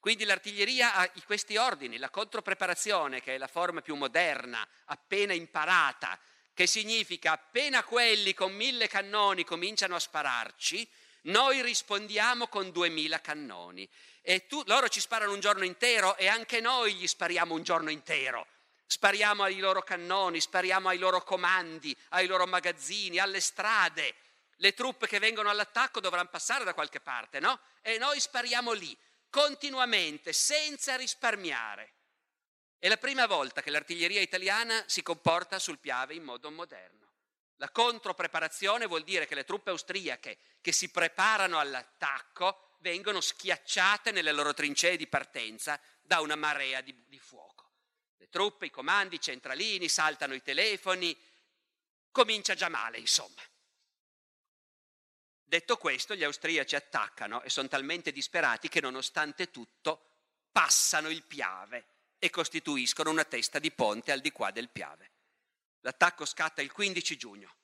Speaker 1: Quindi l'artiglieria ha questi ordini, la contropreparazione, che è la forma più moderna, appena imparata, che significa appena quelli con mille cannoni cominciano a spararci, noi rispondiamo con duemila cannoni. E tu, loro ci sparano un giorno intero e anche noi gli spariamo un giorno intero. Spariamo ai loro cannoni, spariamo ai loro comandi, ai loro magazzini, alle strade. Le truppe che vengono all'attacco dovranno passare da qualche parte, no? E noi spariamo lì continuamente, senza risparmiare. È la prima volta che l'artiglieria italiana si comporta sul Piave in modo moderno. La contropreparazione vuol dire che le truppe austriache che si preparano all'attacco vengono schiacciate nelle loro trincee di partenza da una marea di, di fuoco. Le truppe, i comandi, i centralini, saltano i telefoni, comincia già male, insomma. Detto questo, gli austriaci attaccano e sono talmente disperati che nonostante tutto passano il Piave e costituiscono una testa di ponte al di qua del Piave. L'attacco scatta il 15 giugno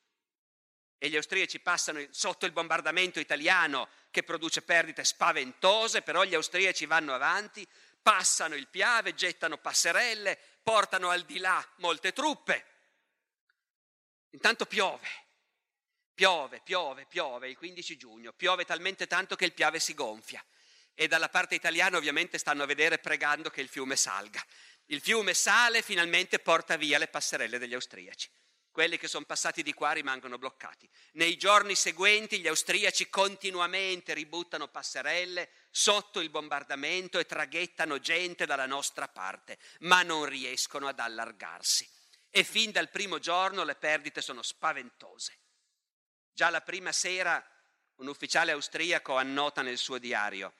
Speaker 1: e gli austriaci passano sotto il bombardamento italiano che produce perdite spaventose, però gli austriaci vanno avanti, passano il Piave, gettano passerelle, portano al di là molte truppe. Intanto piove Piove, piove, piove il 15 giugno, piove talmente tanto che il Piave si gonfia e dalla parte italiana ovviamente stanno a vedere pregando che il fiume salga. Il fiume sale e finalmente porta via le passerelle degli austriaci. Quelli che sono passati di qua rimangono bloccati. Nei giorni seguenti gli austriaci continuamente ributtano passerelle sotto il bombardamento e traghettano gente dalla nostra parte, ma non riescono ad allargarsi. E fin dal primo giorno le perdite sono spaventose. Già la prima sera un ufficiale austriaco annota nel suo diario,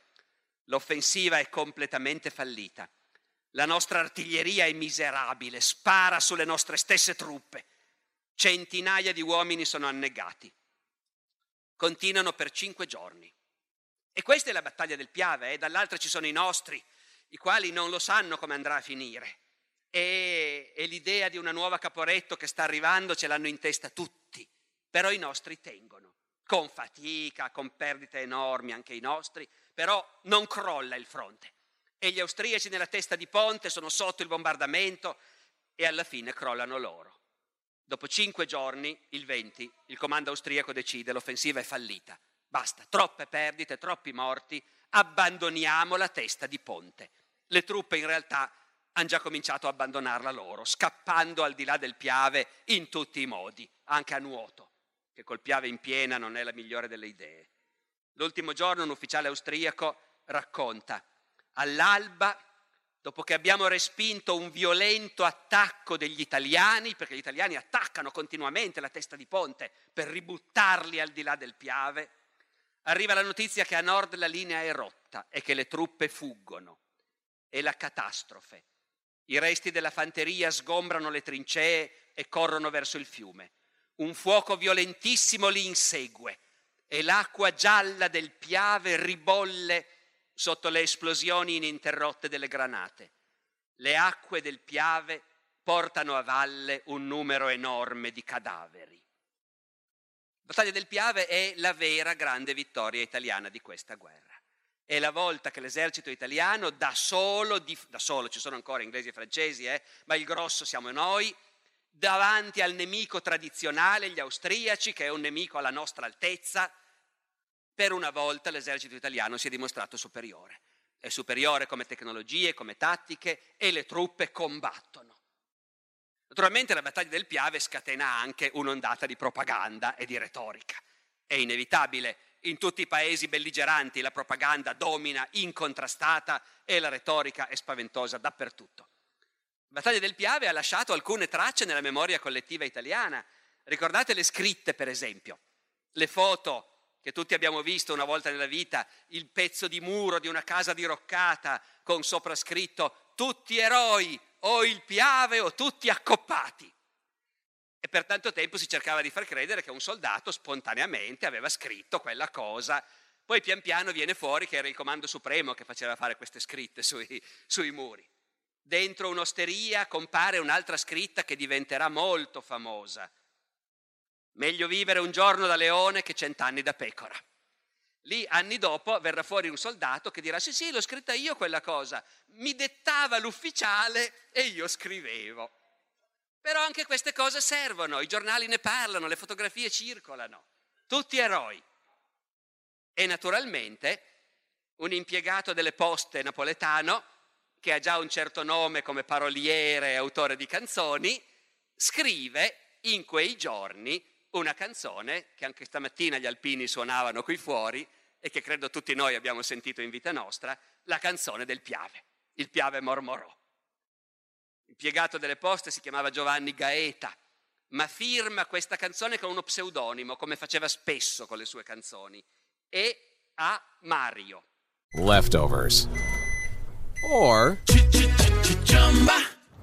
Speaker 1: l'offensiva è completamente fallita, la nostra artiglieria è miserabile, spara sulle nostre stesse truppe, centinaia di uomini sono annegati. Continuano per cinque giorni. E questa è la battaglia del Piave, e eh? dall'altra ci sono i nostri, i quali non lo sanno come andrà a finire. E, e l'idea di una nuova Caporetto che sta arrivando ce l'hanno in testa tutti però i nostri tengono, con fatica, con perdite enormi anche i nostri, però non crolla il fronte. E gli austriaci nella testa di ponte sono sotto il bombardamento e alla fine crollano loro. Dopo cinque giorni, il 20, il comando austriaco decide l'offensiva è fallita. Basta, troppe perdite, troppi morti, abbandoniamo la testa di ponte. Le truppe in realtà hanno già cominciato a abbandonarla loro, scappando al di là del Piave in tutti i modi, anche a nuoto che col Piave in piena non è la migliore delle idee. L'ultimo giorno un ufficiale austriaco racconta, all'alba, dopo che abbiamo respinto un violento attacco degli italiani, perché gli italiani attaccano continuamente la testa di ponte per ributtarli al di là del Piave, arriva la notizia che a nord la linea è rotta e che le truppe fuggono. È la catastrofe. I resti della fanteria sgombrano le trincee e corrono verso il fiume. Un fuoco violentissimo li insegue e l'acqua gialla del Piave ribolle sotto le esplosioni ininterrotte delle granate. Le acque del Piave portano a valle un numero enorme di cadaveri. La battaglia del Piave è la vera grande vittoria italiana di questa guerra. È la volta che l'esercito italiano da solo, da solo ci sono ancora inglesi e francesi, eh, ma il grosso siamo noi, davanti al nemico tradizionale, gli austriaci, che è un nemico alla nostra altezza, per una volta l'esercito italiano si è dimostrato superiore. È superiore come tecnologie, come tattiche e le truppe combattono. Naturalmente la battaglia del Piave scatena anche un'ondata di propaganda e di retorica. È inevitabile. In tutti i paesi belligeranti la propaganda domina incontrastata e la retorica è spaventosa dappertutto. La battaglia del Piave ha lasciato alcune tracce nella memoria collettiva italiana. Ricordate le scritte, per esempio, le foto che tutti abbiamo visto una volta nella vita, il pezzo di muro di una casa diroccata con sopra scritto tutti eroi, o il Piave o tutti accoppati. E per tanto tempo si cercava di far credere che un soldato spontaneamente aveva scritto quella cosa. Poi pian piano viene fuori che era il comando supremo che faceva fare queste scritte sui, sui muri. Dentro un'osteria compare un'altra scritta che diventerà molto famosa. Meglio vivere un giorno da leone che cent'anni da pecora. Lì, anni dopo, verrà fuori un soldato che dirà: Sì, sì, l'ho scritta io quella cosa. Mi dettava l'ufficiale e io scrivevo. Però anche queste cose servono, i giornali ne parlano, le fotografie circolano, tutti eroi. E naturalmente un impiegato delle poste napoletano, che ha già un certo nome come paroliere e autore di canzoni, scrive in quei giorni una canzone che anche stamattina gli alpini suonavano qui fuori e che credo tutti noi abbiamo sentito in vita nostra, la canzone del Piave. Il Piave mormorò impiegato delle poste si chiamava Giovanni Gaeta, ma firma questa canzone con uno pseudonimo, come faceva spesso con le sue canzoni, e a Mario.
Speaker 2: Leftovers. Or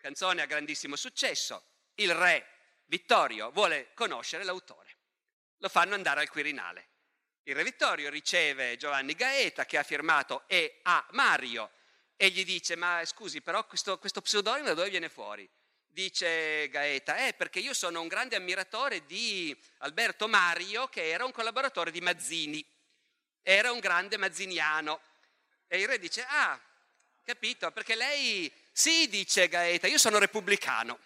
Speaker 1: Canzone a grandissimo successo. Il re Vittorio vuole conoscere l'autore. Lo fanno andare al Quirinale. Il re Vittorio riceve Giovanni Gaeta che ha firmato E a Mario e gli dice ma scusi però questo, questo pseudonimo da dove viene fuori? Dice Gaeta, eh perché io sono un grande ammiratore di Alberto Mario che era un collaboratore di Mazzini, era un grande mazziniano. E il re dice, ah, capito, perché lei, sì, dice Gaeta, io sono repubblicano.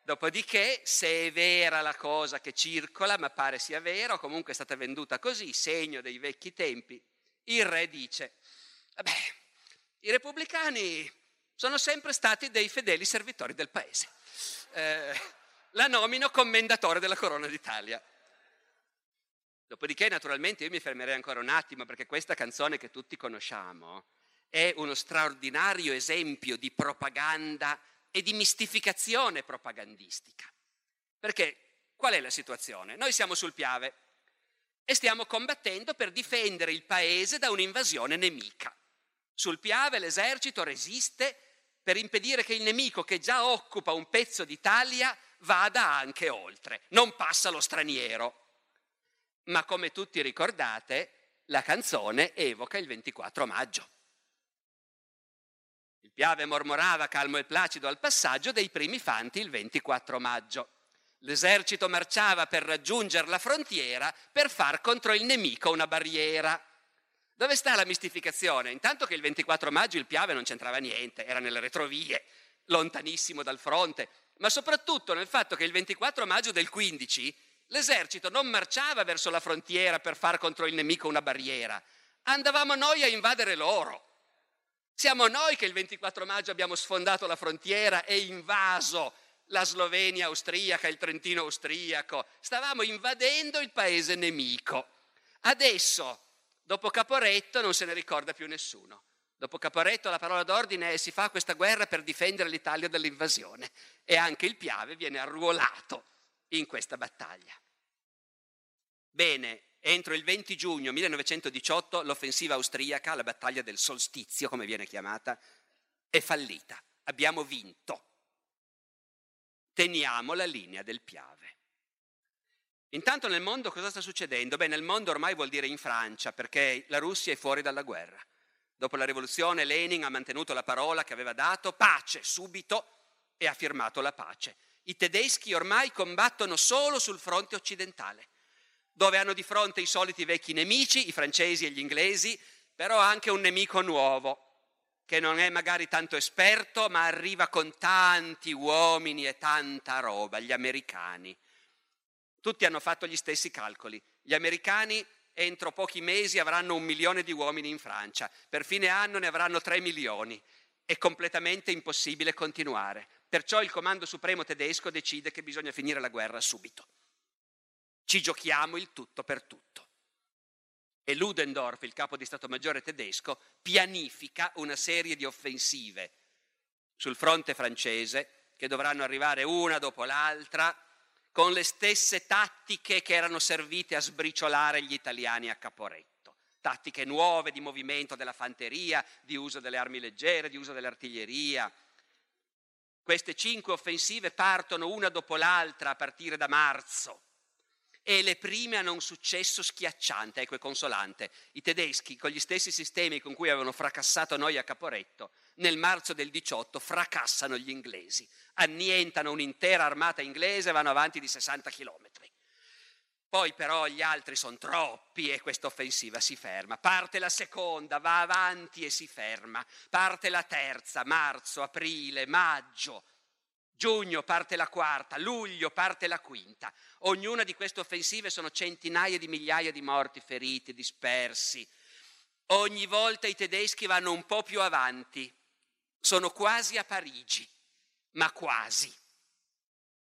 Speaker 1: Dopodiché, se è vera la cosa che circola, ma pare sia vera, o comunque è stata venduta così, segno dei vecchi tempi, il re dice, vabbè, i repubblicani sono sempre stati dei fedeli servitori del paese. Eh, la nomino commendatore della Corona d'Italia. Dopodiché, naturalmente, io mi fermerei ancora un attimo perché questa canzone che tutti conosciamo è uno straordinario esempio di propaganda e di mistificazione propagandistica. Perché qual è la situazione? Noi siamo sul Piave e stiamo combattendo per difendere il paese da un'invasione nemica. Sul Piave l'esercito resiste per impedire che il nemico che già occupa un pezzo d'Italia vada anche oltre, non passa lo straniero. Ma come tutti ricordate, la canzone evoca il 24 maggio. Il Piave mormorava calmo e placido al passaggio dei primi fanti il 24 maggio. L'esercito marciava per raggiungere la frontiera per far contro il nemico una barriera. Dove sta la mistificazione? Intanto che il 24 maggio il Piave non c'entrava niente, era nelle retrovie, lontanissimo dal fronte, ma soprattutto nel fatto che il 24 maggio del 15 l'esercito non marciava verso la frontiera per far contro il nemico una barriera, andavamo noi a invadere loro. Siamo noi che il 24 maggio abbiamo sfondato la frontiera e invaso la Slovenia austriaca, il Trentino austriaco. Stavamo invadendo il paese nemico. Adesso, dopo Caporetto, non se ne ricorda più nessuno. Dopo Caporetto la parola d'ordine è si fa questa guerra per difendere l'Italia dall'invasione e anche il Piave viene arruolato in questa battaglia. Bene, entro il 20 giugno 1918 l'offensiva austriaca, la battaglia del solstizio, come viene chiamata, è fallita. Abbiamo vinto. Teniamo la linea del Piave. Intanto nel mondo cosa sta succedendo? Beh, nel mondo ormai vuol dire in Francia, perché la Russia è fuori dalla guerra. Dopo la rivoluzione Lenin ha mantenuto la parola che aveva dato, pace, subito, e ha firmato la pace. I tedeschi ormai combattono solo sul fronte occidentale, dove hanno di fronte i soliti vecchi nemici, i francesi e gli inglesi, però anche un nemico nuovo, che non è magari tanto esperto, ma arriva con tanti uomini e tanta roba, gli americani. Tutti hanno fatto gli stessi calcoli. Gli americani entro pochi mesi avranno un milione di uomini in Francia, per fine anno ne avranno tre milioni. È completamente impossibile continuare. Perciò il Comando Supremo tedesco decide che bisogna finire la guerra subito. Ci giochiamo il tutto per tutto. E Ludendorff, il capo di Stato Maggiore tedesco, pianifica una serie di offensive sul fronte francese che dovranno arrivare una dopo l'altra con le stesse tattiche che erano servite a sbriciolare gli italiani a Caporetto. Tattiche nuove di movimento della fanteria, di uso delle armi leggere, di uso dell'artiglieria. Queste cinque offensive partono una dopo l'altra a partire da marzo e le prime hanno un successo schiacciante, ecco è consolante. I tedeschi, con gli stessi sistemi con cui avevano fracassato noi a Caporetto, nel marzo del 18 fracassano gli inglesi, annientano un'intera armata inglese e vanno avanti di 60 chilometri. Poi però gli altri sono troppi e questa offensiva si ferma. Parte la seconda, va avanti e si ferma. Parte la terza, marzo, aprile, maggio, giugno parte la quarta, luglio parte la quinta. Ognuna di queste offensive sono centinaia di migliaia di morti, feriti, dispersi. Ogni volta i tedeschi vanno un po' più avanti, sono quasi a Parigi, ma quasi.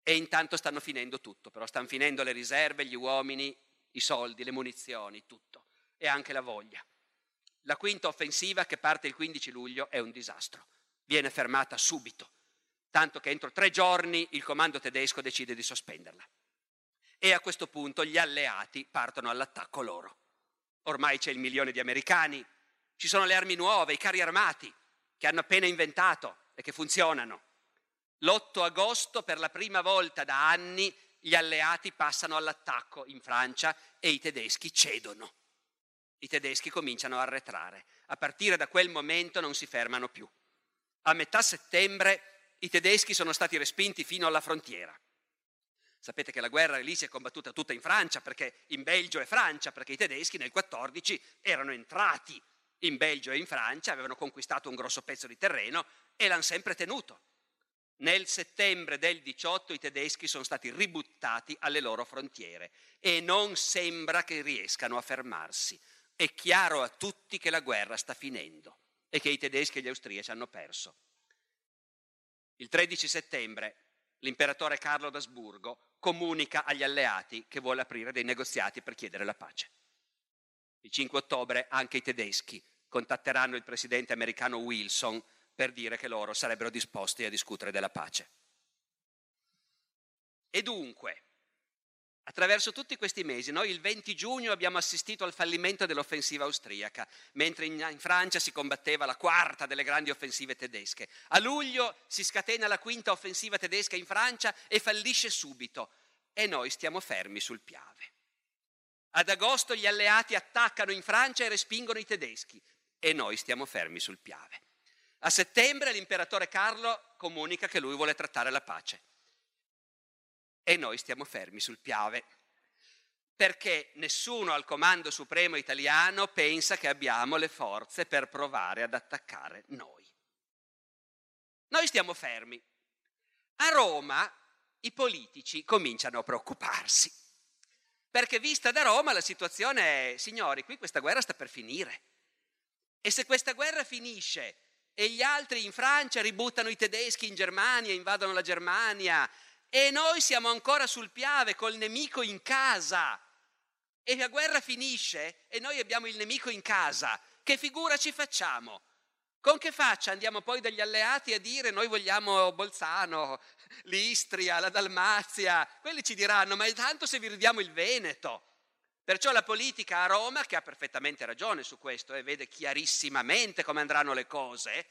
Speaker 1: E intanto stanno finendo tutto, però stanno finendo le riserve, gli uomini, i soldi, le munizioni, tutto, e anche la voglia. La quinta offensiva, che parte il 15 luglio, è un disastro. Viene fermata subito, tanto che entro tre giorni il comando tedesco decide di sospenderla. E a questo punto gli alleati partono all'attacco loro. Ormai c'è il milione di americani, ci sono le armi nuove, i carri armati, che hanno appena inventato e che funzionano. L'8 agosto, per la prima volta da anni, gli alleati passano all'attacco in Francia e i tedeschi cedono. I tedeschi cominciano a arretrare. A partire da quel momento non si fermano più. A metà settembre i tedeschi sono stati respinti fino alla frontiera. Sapete che la guerra lì si è combattuta tutta in Francia, perché in Belgio e Francia, perché i tedeschi nel 14 erano entrati in Belgio e in Francia, avevano conquistato un grosso pezzo di terreno e l'hanno sempre tenuto. Nel settembre del 18 i tedeschi sono stati ributtati alle loro frontiere e non sembra che riescano a fermarsi. È chiaro a tutti che la guerra sta finendo e che i tedeschi e gli austriaci hanno perso. Il 13 settembre l'imperatore Carlo d'Asburgo comunica agli alleati che vuole aprire dei negoziati per chiedere la pace. Il 5 ottobre anche i tedeschi contatteranno il presidente americano Wilson per dire che loro sarebbero disposti a discutere della pace. E dunque, attraverso tutti questi mesi, noi il 20 giugno abbiamo assistito al fallimento dell'offensiva austriaca, mentre in, Francia si combatteva la quarta delle grandi offensive tedesche. A luglio si scatena la quinta offensiva tedesca in Francia e fallisce subito. E noi stiamo fermi sul Piave. Ad agosto gli alleati attaccano in Francia e respingono i tedeschi e noi stiamo fermi sul Piave. A settembre l'imperatore Carlo comunica che lui vuole trattare la pace e noi stiamo fermi sul Piave perché nessuno al comando supremo italiano pensa che abbiamo le forze per provare ad attaccare noi. Noi stiamo fermi. A Roma i politici cominciano a preoccuparsi perché vista da Roma la situazione è, signori, qui questa guerra sta per finire. E se questa guerra finisce e gli altri in Francia ributtano i tedeschi in Germania, invadono la Germania, e noi siamo ancora sul piave col nemico in casa, e la guerra finisce e noi abbiamo il nemico in casa, che figura ci facciamo? Con che faccia andiamo poi dagli alleati a dire noi vogliamo Bolzano, l'Istria, la Dalmazia? Quelli ci diranno, ma tanto se vi ridiamo il Veneto. Perciò la politica a Roma, che ha perfettamente ragione su questo e vede chiarissimamente come andranno le cose,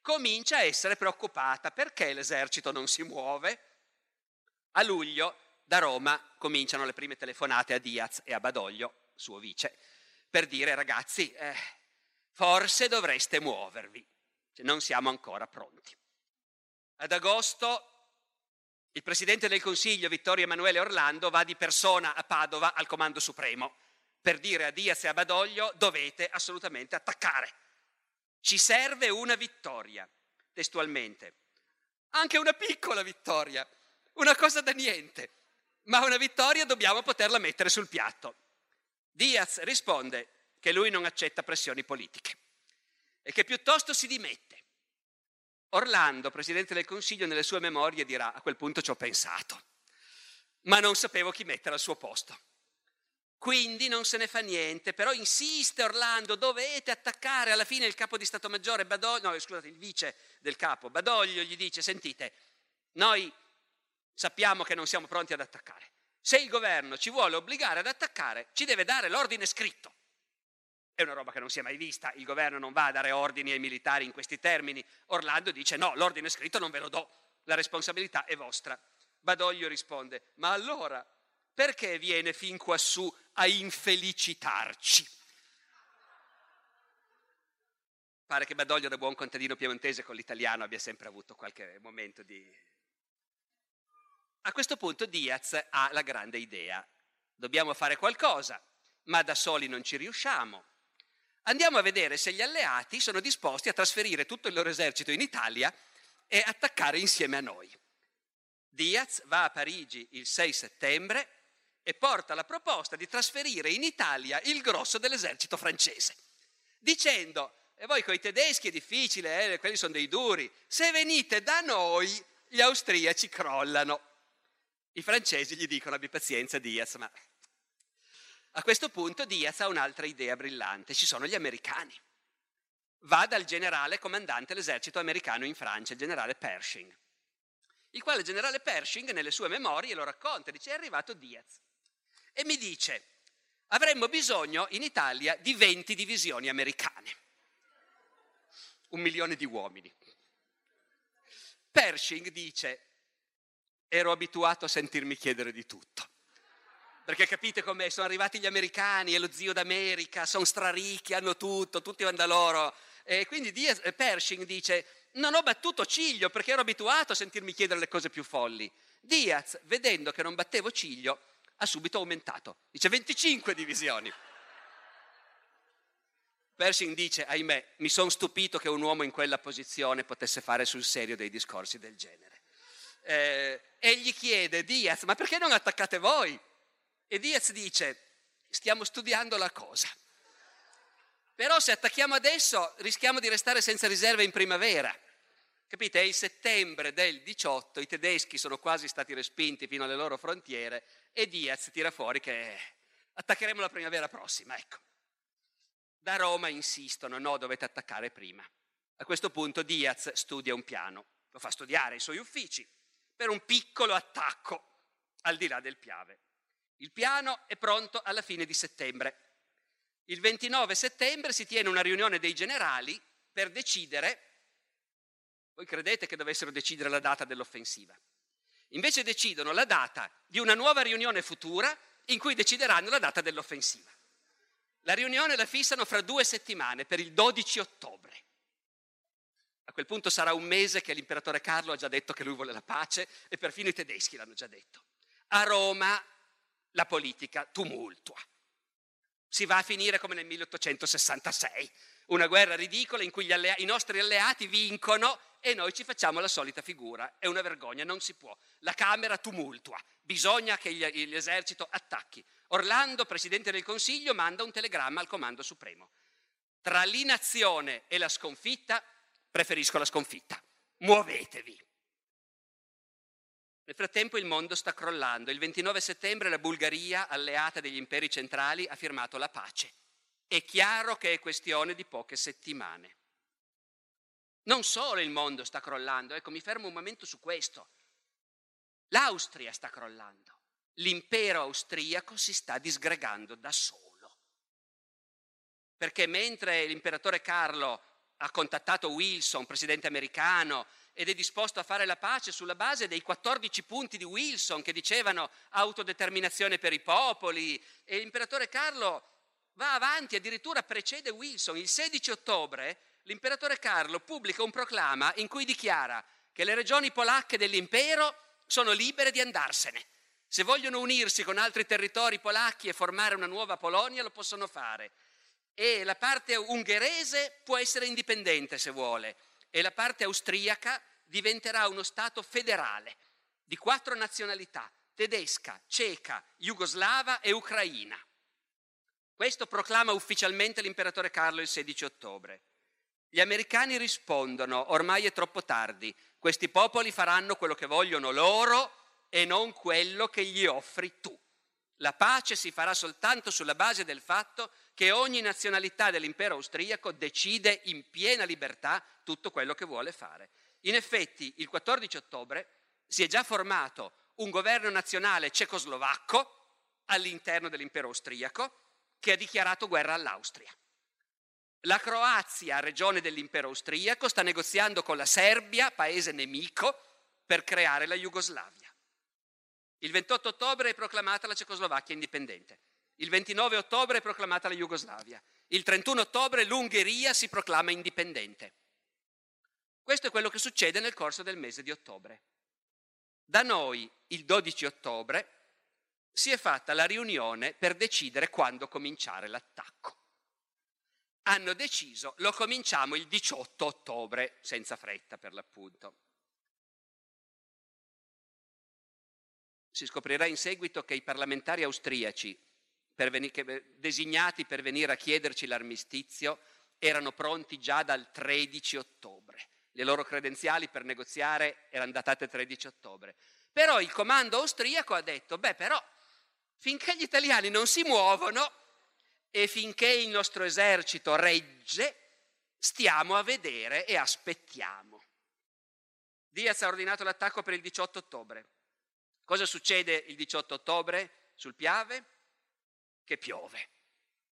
Speaker 1: comincia a essere preoccupata perché l'esercito non si muove. A luglio da Roma cominciano le prime telefonate a Diaz e a Badoglio, suo vice, per dire ragazzi, eh, forse dovreste muovervi, cioè, non siamo ancora pronti. Ad agosto il Presidente del Consiglio, Vittorio Emanuele Orlando, va di persona a Padova al Comando Supremo per dire a Diaz e a Badoglio dovete assolutamente attaccare. Ci serve una vittoria, testualmente. Anche una piccola vittoria, una cosa da niente, ma una vittoria dobbiamo poterla mettere sul piatto. Diaz risponde che lui non accetta pressioni politiche e che piuttosto si dimette. Orlando, Presidente del Consiglio, nelle sue memorie dirà a quel punto ci ho pensato, ma non sapevo chi mettere al suo posto. Quindi non se ne fa niente, però insiste Orlando, dovete attaccare. Alla fine il capo di Stato Maggiore, Badoglio, no scusate, il vice del capo, Badoglio, gli dice, sentite, noi sappiamo che non siamo pronti ad attaccare. Se il governo ci vuole obbligare ad attaccare, ci deve dare l'ordine scritto. È una roba che non si è mai vista, il governo non va a dare ordini ai militari in questi termini. Orlando dice no, l'ordine scritto non ve lo do, la responsabilità è vostra. Badoglio risponde, ma allora perché viene fin quassù a infelicitarci? Pare che Badoglio da buon contadino piemontese con l'italiano abbia sempre avuto qualche momento di... A questo punto Diaz ha la grande idea. Dobbiamo fare qualcosa, ma da soli non ci riusciamo. Andiamo a vedere se gli alleati sono disposti a trasferire tutto il loro esercito in Italia e attaccare insieme a noi. Diaz va a Parigi il 6 settembre e porta la proposta di trasferire in Italia il grosso dell'esercito francese, dicendo, e voi con i tedeschi è difficile, eh, quelli sono dei duri, se venite da noi gli austriaci crollano. I francesi gli dicono abbi pazienza Diaz, ma a questo punto Diaz ha un'altra idea brillante, ci sono gli americani. Va dal generale comandante dell'esercito americano in Francia, il generale Pershing, il quale generale Pershing nelle sue memorie lo racconta, dice è arrivato Diaz e mi dice avremmo bisogno in Italia di 20 divisioni americane, un milione di uomini. Pershing dice ero abituato a sentirmi chiedere di tutto perché capite com'è? Sono arrivati gli americani, è lo zio d'America, sono straricchi, hanno tutto, tutti vanno da loro. E quindi eh, Pershing dice, non ho battuto ciglio perché ero abituato a sentirmi chiedere le cose più folli. Diaz, vedendo che non battevo ciglio, ha subito aumentato. Dice 25 divisioni. Pershing dice, ahimè, mi sono stupito che un uomo in quella posizione potesse fare sul serio dei discorsi del genere. Eh, e gli chiede, Diaz, ma perché non attaccate voi? E Diaz dice, stiamo studiando la cosa. Però se attacchiamo adesso rischiamo di restare senza riserve in primavera. Capite? È il settembre del 18, i tedeschi sono quasi stati respinti fino alle loro frontiere e Diaz tira fuori che attaccheremo la primavera prossima, ecco. Da Roma insistono, no, dovete attaccare prima. A questo punto Diaz studia un piano, lo fa studiare ai suoi uffici, per un piccolo attacco al di là del Piave. Il piano è pronto alla fine di settembre. Il 29 settembre si tiene una riunione dei generali per decidere, voi credete che dovessero decidere la data dell'offensiva, invece decidono la data di una nuova riunione futura in cui decideranno la data dell'offensiva. La riunione la fissano fra due settimane, per il 12 ottobre. A quel punto sarà un mese che l'imperatore Carlo ha già detto che lui vuole la pace e perfino i tedeschi l'hanno già detto. A Roma la politica tumultua. Si va a finire come nel 1866, una guerra ridicola in cui allea- i nostri alleati vincono e noi ci facciamo la solita figura. È una vergogna, non si può. La Camera tumultua, bisogna che gli, l'esercito attacchi. Orlando, Presidente del Consiglio, manda un telegramma al Comando Supremo. Tra l'inazione e la sconfitta, preferisco la sconfitta. Muovetevi. Nel frattempo il mondo sta crollando. Il 29 settembre la Bulgaria, alleata degli imperi centrali, ha firmato la pace. È chiaro che è questione di poche settimane. Non solo il mondo sta crollando, ecco, mi fermo un momento su questo. L'Austria sta crollando, l'impero austriaco si sta disgregando da solo. Perché mentre l'imperatore Carlo ha contattato Wilson, presidente americano, ed è disposto a fare la pace sulla base dei 14 punti di Wilson che dicevano autodeterminazione per i popoli, e l'imperatore Carlo va avanti, addirittura precede Wilson. Il 16 ottobre l'imperatore Carlo pubblica un proclama in cui dichiara che le regioni polacche dell'impero sono libere di andarsene. Se vogliono unirsi con altri territori polacchi e formare una nuova Polonia, lo possono fare. E la parte ungherese può essere indipendente se vuole, e la parte austriaca diventerà uno Stato federale di quattro nazionalità, tedesca, ceca, jugoslava e ucraina. Questo proclama ufficialmente l'imperatore Carlo il 16 ottobre. Gli americani rispondono, ormai è troppo tardi, questi popoli faranno quello che vogliono loro e non quello che gli offri tu. La pace si farà soltanto sulla base del fatto che ogni nazionalità dell'impero austriaco decide in piena libertà tutto quello che vuole fare. In effetti, il 14 ottobre si è già formato un governo nazionale cecoslovacco all'interno dell'impero austriaco che ha dichiarato guerra all'Austria. La Croazia, regione dell'impero austriaco, sta negoziando con la Serbia, paese nemico, per creare la Jugoslavia. Il 28 ottobre è proclamata la Cecoslovacchia indipendente. Il 29 ottobre è proclamata la Jugoslavia. Il 31 ottobre l'Ungheria si proclama indipendente. Questo è quello che succede nel corso del mese di ottobre. Da noi, il 12 ottobre, si è fatta la riunione per decidere quando cominciare l'attacco hanno deciso lo cominciamo il 18 ottobre, senza fretta per l'appunto. Si scoprirà in seguito che i parlamentari austriaci, per venire, designati per venire a chiederci l'armistizio, erano pronti già dal 13 ottobre. Le loro credenziali per negoziare erano datate 13 ottobre. Però il comando austriaco ha detto, beh però, finché gli italiani non si muovono, e finché il nostro esercito regge, stiamo a vedere e aspettiamo. Diaz ha ordinato l'attacco per il 18 ottobre. Cosa succede il 18 ottobre sul Piave? Che piove,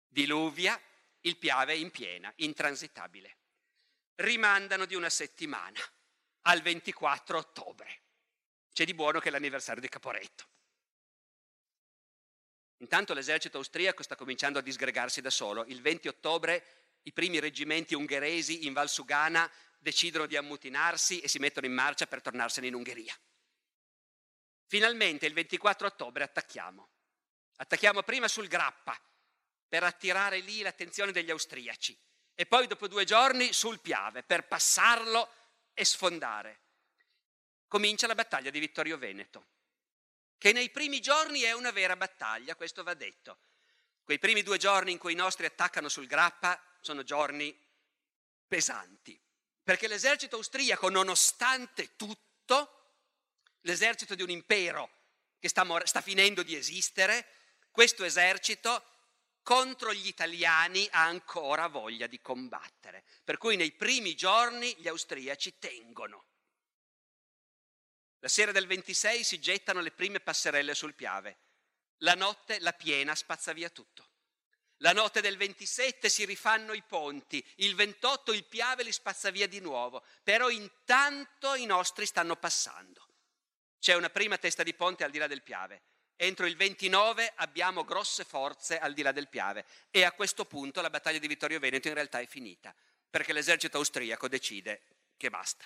Speaker 1: diluvia, il Piave in piena, intransitabile. Rimandano di una settimana al 24 ottobre. C'è di buono che è l'anniversario di Caporetto. Intanto l'esercito austriaco sta cominciando a disgregarsi da solo. Il 20 ottobre i primi reggimenti ungheresi in Valsugana decidono di ammutinarsi e si mettono in marcia per tornarsene in Ungheria. Finalmente il 24 ottobre attacchiamo. Attacchiamo prima sul Grappa per attirare lì l'attenzione degli austriaci e poi dopo due giorni sul Piave per passarlo e sfondare. Comincia la battaglia di Vittorio Veneto che nei primi giorni è una vera battaglia, questo va detto. Quei primi due giorni in cui i nostri attaccano sul Grappa sono giorni pesanti, perché l'esercito austriaco, nonostante tutto, l'esercito di un impero che sta, mor- sta finendo di esistere, questo esercito contro gli italiani ha ancora voglia di combattere. Per cui nei primi giorni gli austriaci tengono. La sera del 26 si gettano le prime passerelle sul Piave. La notte la piena spazza via tutto. La notte del 27 si rifanno i ponti, il 28 il Piave li spazza via di nuovo, però intanto i nostri stanno passando. C'è una prima testa di ponte al di là del Piave. Entro il 29 abbiamo grosse forze al di là del Piave e a questo punto la battaglia di Vittorio Veneto in realtà è finita, perché l'esercito austriaco decide che basta.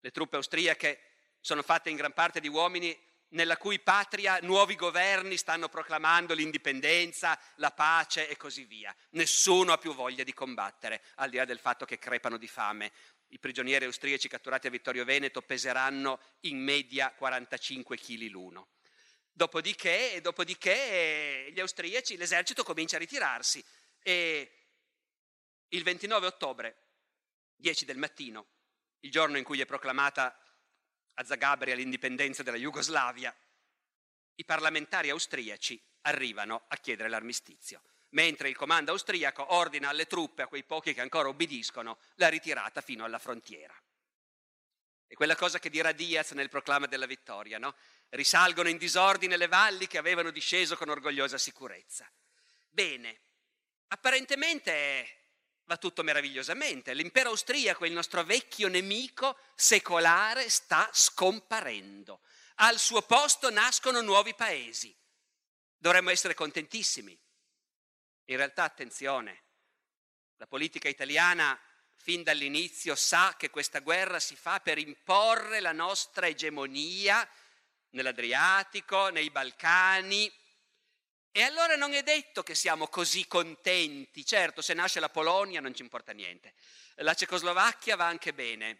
Speaker 1: Le truppe austriache sono fatte in gran parte di uomini nella cui patria nuovi governi stanno proclamando l'indipendenza, la pace e così via. Nessuno ha più voglia di combattere, al di là del fatto che crepano di fame. I prigionieri austriaci catturati a Vittorio Veneto peseranno in media 45 kg l'uno. Dopodiché, dopodiché gli austriaci, l'esercito comincia a ritirarsi e il 29 ottobre, 10 del mattino, il giorno in cui è proclamata a Zagabria l'indipendenza della Jugoslavia, i parlamentari austriaci arrivano a chiedere l'armistizio, mentre il comando austriaco ordina alle truppe, a quei pochi che ancora obbediscono, la ritirata fino alla frontiera. È quella cosa che dirà Diaz nel proclama della vittoria, no? Risalgono in disordine le valli che avevano disceso con orgogliosa sicurezza. Bene, apparentemente va tutto meravigliosamente. L'impero austriaco, il nostro vecchio nemico secolare, sta scomparendo. Al suo posto nascono nuovi paesi. Dovremmo essere contentissimi. In realtà, attenzione, la politica italiana fin dall'inizio sa che questa guerra si fa per imporre la nostra egemonia nell'Adriatico, nei Balcani, e allora non è detto che siamo così contenti. Certo, se nasce la Polonia non ci importa niente. La Cecoslovacchia va anche bene,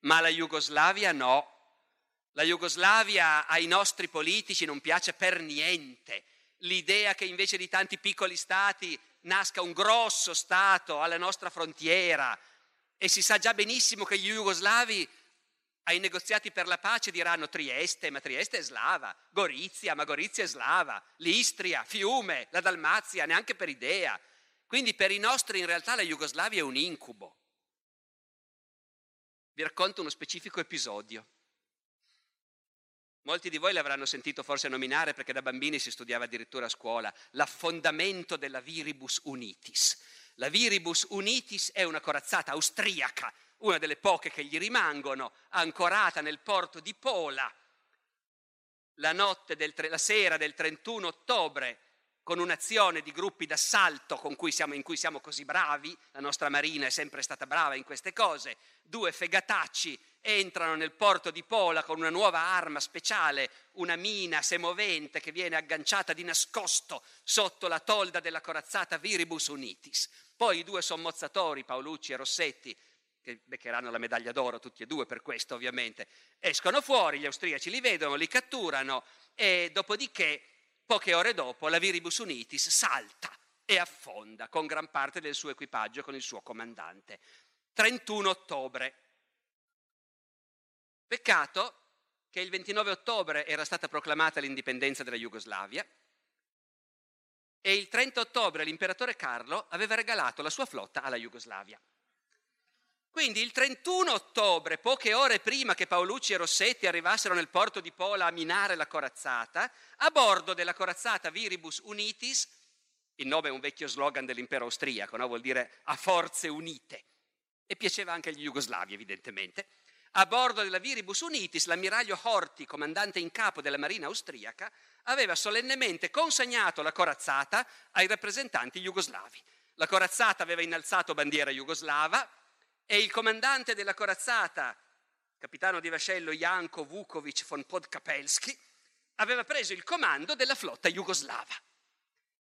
Speaker 1: ma la Jugoslavia no. La Jugoslavia ai nostri politici non piace per niente. L'idea che invece di tanti piccoli stati nasca un grosso Stato alla nostra frontiera e si sa già benissimo che gli jugoslavi ai negoziati per la pace diranno Trieste, ma Trieste è slava, Gorizia, ma Gorizia è slava, l'Istria, Fiume, la Dalmazia, neanche per idea. Quindi per i nostri in realtà la Jugoslavia è un incubo. Vi racconto uno specifico episodio. Molti di voi l'avranno sentito forse nominare perché da bambini si studiava addirittura a scuola, l'affondamento della Viribus Unitis. La Viribus Unitis è una corazzata austriaca una delle poche che gli rimangono, ancorata nel porto di Pola, la, del, la sera del 31 ottobre, con un'azione di gruppi d'assalto cui siamo, in cui siamo così bravi, la nostra marina è sempre stata brava in queste cose, due fegatacci entrano nel porto di Pola con una nuova arma speciale, una mina semovente che viene agganciata di nascosto sotto la tolda della corazzata Viribus Unitis. Poi i due sommozzatori, Paolucci e Rossetti, che beccheranno la medaglia d'oro tutti e due per questo ovviamente, escono fuori, gli austriaci li vedono, li catturano e dopodiché, poche ore dopo, la Viribus Unitis salta e affonda con gran parte del suo equipaggio con il suo comandante. 31 ottobre. Peccato che il 29 ottobre era stata proclamata l'indipendenza della Jugoslavia e il 30 ottobre l'imperatore Carlo aveva regalato la sua flotta alla Jugoslavia. Quindi il 31 ottobre, poche ore prima che Paolucci e Rossetti arrivassero nel porto di Pola a minare la corazzata, a bordo della corazzata Viribus Unitis, il nome è un vecchio slogan dell'impero austriaco, no? vuol dire a forze unite, e piaceva anche agli jugoslavi evidentemente, a bordo della Viribus Unitis l'ammiraglio Horthy, comandante in capo della marina austriaca, aveva solennemente consegnato la corazzata ai rappresentanti jugoslavi. La corazzata aveva innalzato bandiera jugoslava, e il comandante della corazzata, capitano di vascello Janko Vukovic von Podkapelski, aveva preso il comando della flotta jugoslava.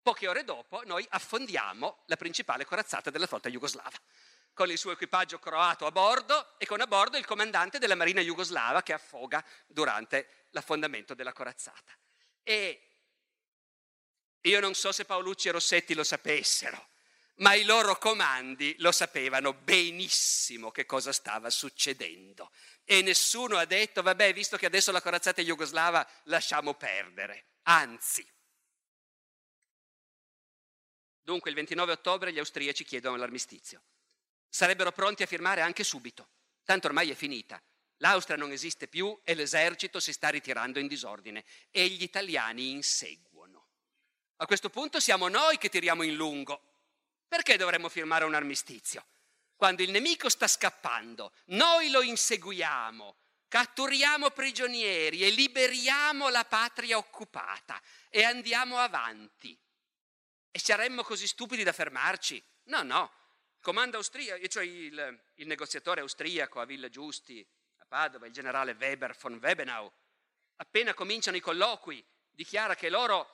Speaker 1: Poche ore dopo noi affondiamo la principale corazzata della flotta jugoslava, con il suo equipaggio croato a bordo e con a bordo il comandante della marina jugoslava che affoga durante l'affondamento della corazzata. E io non so se Paolucci e Rossetti lo sapessero, ma i loro comandi lo sapevano benissimo che cosa stava succedendo. E nessuno ha detto, vabbè, visto che adesso la corazzata è jugoslava, lasciamo perdere. Anzi. Dunque il 29 ottobre gli austriaci chiedono l'armistizio. Sarebbero pronti a firmare anche subito, tanto ormai è finita. L'Austria non esiste più e l'esercito si sta ritirando in disordine e gli italiani inseguono. A questo punto siamo noi che tiriamo in lungo perché dovremmo firmare un armistizio? Quando il nemico sta scappando, noi lo inseguiamo, catturiamo prigionieri e liberiamo la patria occupata e andiamo avanti. E saremmo così stupidi da fermarci? No, no. Comando austriaco, cioè il, il negoziatore austriaco a Villa Giusti, a Padova, il generale Weber von Webenau, appena cominciano i colloqui, dichiara che loro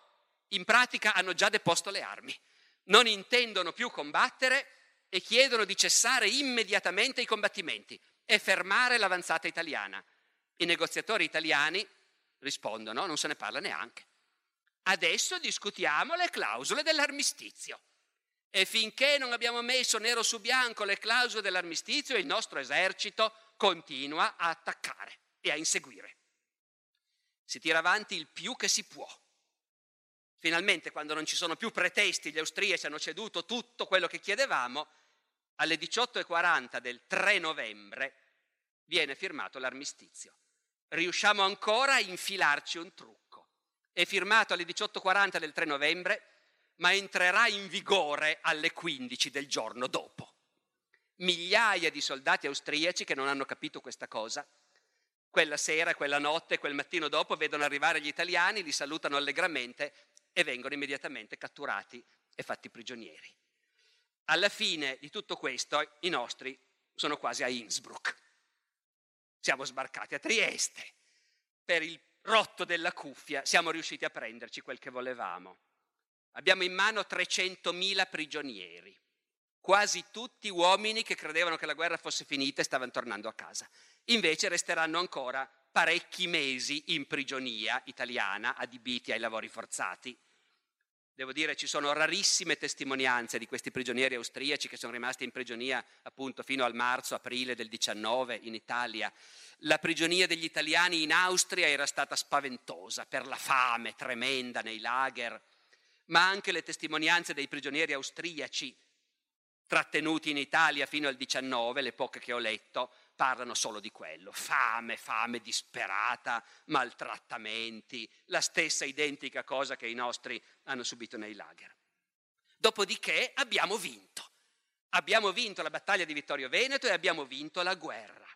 Speaker 1: in pratica hanno già deposto le armi non intendono più combattere e chiedono di cessare immediatamente i combattimenti e fermare l'avanzata italiana. I negoziatori italiani rispondono, non se ne parla neanche. Adesso discutiamo le clausole dell'armistizio. E finché non abbiamo messo nero su bianco le clausole dell'armistizio, il nostro esercito continua a attaccare e a inseguire. Si tira avanti il più che si può. Finalmente, quando non ci sono più pretesti, gli austriaci hanno ceduto tutto quello che chiedevamo, alle 18.40 del 3 novembre viene firmato l'armistizio. Riusciamo ancora a infilarci un trucco. È firmato alle 18.40 del 3 novembre, ma entrerà in vigore alle 15 del giorno dopo. Migliaia di soldati austriaci che non hanno capito questa cosa, quella sera, quella notte, quel mattino dopo vedono arrivare gli italiani, li salutano allegramente e vengono immediatamente catturati e fatti prigionieri. Alla fine di tutto questo i nostri sono quasi a Innsbruck. Siamo sbarcati a Trieste. Per il rotto della cuffia siamo riusciti a prenderci quel che volevamo. Abbiamo in mano 300.000 prigionieri, quasi tutti uomini che credevano che la guerra fosse finita e stavano tornando a casa. Invece resteranno ancora parecchi mesi in prigionia italiana adibiti ai lavori forzati Devo dire ci sono rarissime testimonianze di questi prigionieri austriaci che sono rimasti in prigionia appunto fino al marzo-aprile del 19 in Italia. La prigionia degli italiani in Austria era stata spaventosa per la fame tremenda nei lager, ma anche le testimonianze dei prigionieri austriaci trattenuti in Italia fino al 19, le poche che ho letto, parlano solo di quello, fame, fame disperata, maltrattamenti, la stessa identica cosa che i nostri hanno subito nei lager. Dopodiché abbiamo vinto. Abbiamo vinto la battaglia di Vittorio Veneto e abbiamo vinto la guerra.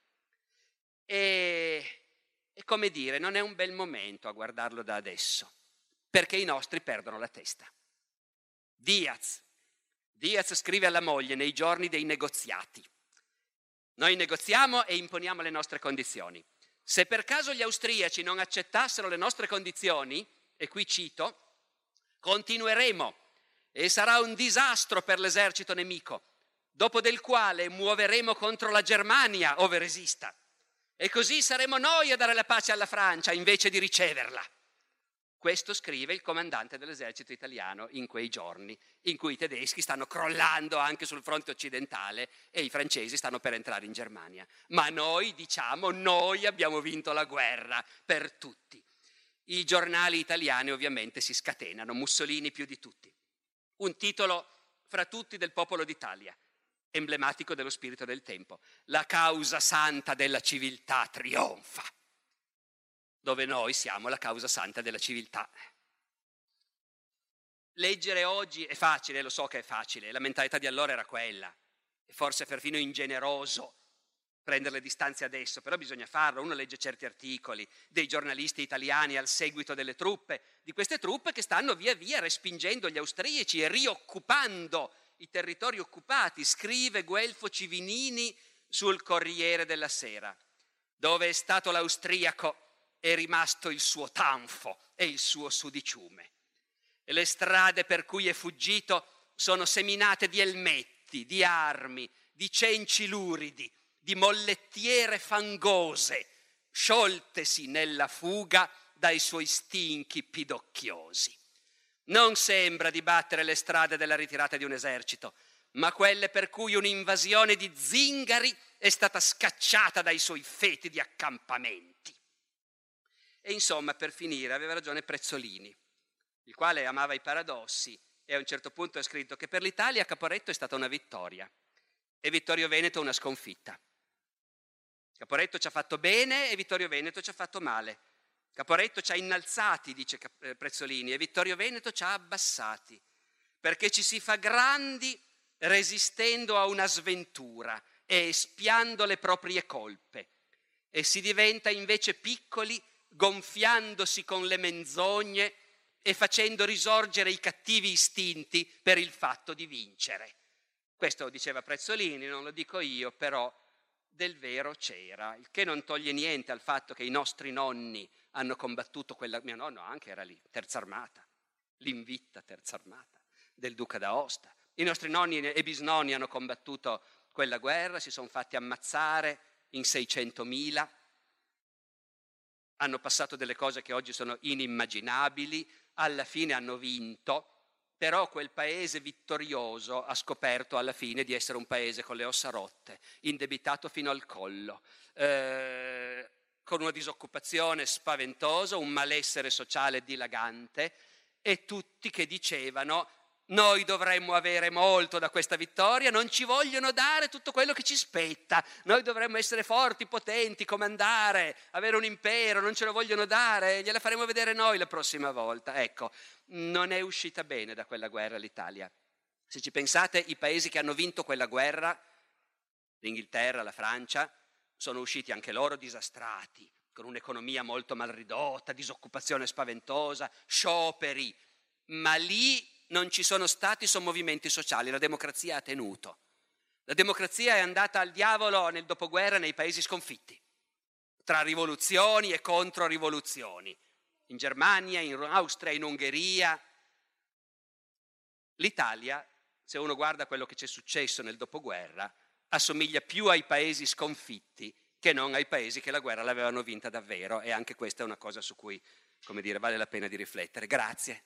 Speaker 1: E, e come dire, non è un bel momento a guardarlo da adesso, perché i nostri perdono la testa. Diaz. Diaz scrive alla moglie nei giorni dei negoziati. Noi negoziamo e imponiamo le nostre condizioni. Se per caso gli austriaci non accettassero le nostre condizioni, e qui cito, continueremo e sarà un disastro per l'esercito nemico, dopo del quale muoveremo contro la Germania ove resista. E così saremo noi a dare la pace alla Francia invece di riceverla. Questo scrive il comandante dell'esercito italiano in quei giorni, in cui i tedeschi stanno crollando anche sul fronte occidentale e i francesi stanno per entrare in Germania. Ma noi diciamo, noi abbiamo vinto la guerra per tutti. I giornali italiani ovviamente si scatenano, Mussolini più di tutti. Un titolo fra tutti del popolo d'Italia, emblematico dello spirito del tempo. La causa santa della civiltà trionfa dove noi siamo la causa santa della civiltà. Leggere oggi è facile, lo so che è facile, la mentalità di allora era quella, e forse perfino ingeneroso prendere le distanze adesso, però bisogna farlo, uno legge certi articoli dei giornalisti italiani al seguito delle truppe, di queste truppe che stanno via via respingendo gli austriaci e rioccupando i territori occupati, scrive Guelfo Civinini sul Corriere della Sera, dove è stato l'austriaco è rimasto il suo tanfo e il suo sudiciume. E le strade per cui è fuggito sono seminate di elmetti, di armi, di cenci luridi, di mollettiere fangose, scioltesi nella fuga dai suoi stinchi pidocchiosi. Non sembra di battere le strade della ritirata di un esercito, ma quelle per cui un'invasione di zingari è stata scacciata dai suoi fetidi accampamenti. E insomma, per finire, aveva ragione Prezzolini, il quale amava i paradossi e a un certo punto ha scritto che per l'Italia Caporetto è stata una vittoria e Vittorio Veneto una sconfitta. Caporetto ci ha fatto bene e Vittorio Veneto ci ha fatto male. Caporetto ci ha innalzati, dice eh, Prezzolini, e Vittorio Veneto ci ha abbassati, perché ci si fa grandi resistendo a una sventura e espiando le proprie colpe, e si diventa invece piccoli gonfiandosi con le menzogne e facendo risorgere i cattivi istinti per il fatto di vincere. Questo diceva Prezzolini, non lo dico io, però del vero c'era, il che non toglie niente al fatto che i nostri nonni hanno combattuto quella, mio nonno anche era lì, terza armata, l'invitta terza armata del duca d'Aosta. I nostri nonni e bisnonni hanno combattuto quella guerra, si sono fatti ammazzare in 600.000 hanno passato delle cose che oggi sono inimmaginabili, alla fine hanno vinto, però quel paese vittorioso ha scoperto alla fine di essere un paese con le ossa rotte, indebitato fino al collo, eh, con una disoccupazione spaventosa, un malessere sociale dilagante e tutti che dicevano Noi dovremmo avere molto da questa vittoria, non ci vogliono dare tutto quello che ci spetta. Noi dovremmo essere forti, potenti, comandare, avere un impero, non ce lo vogliono dare, gliela faremo vedere noi la prossima volta. Ecco, non è uscita bene da quella guerra l'Italia. Se ci pensate, i paesi che hanno vinto quella guerra, l'Inghilterra, la Francia, sono usciti anche loro disastrati, con un'economia molto mal ridotta, disoccupazione spaventosa, scioperi, ma lì non ci sono stati sommovimenti sociali, la democrazia ha tenuto. La democrazia è andata al diavolo nel dopoguerra nei paesi sconfitti, tra rivoluzioni e controrivoluzioni, in Germania, in Austria, in Ungheria. L'Italia, se uno guarda quello che c'è successo nel dopoguerra, assomiglia più ai paesi sconfitti che non ai paesi che la guerra l'avevano vinta davvero e anche questa è una cosa su cui, come dire, vale la pena di riflettere. Grazie.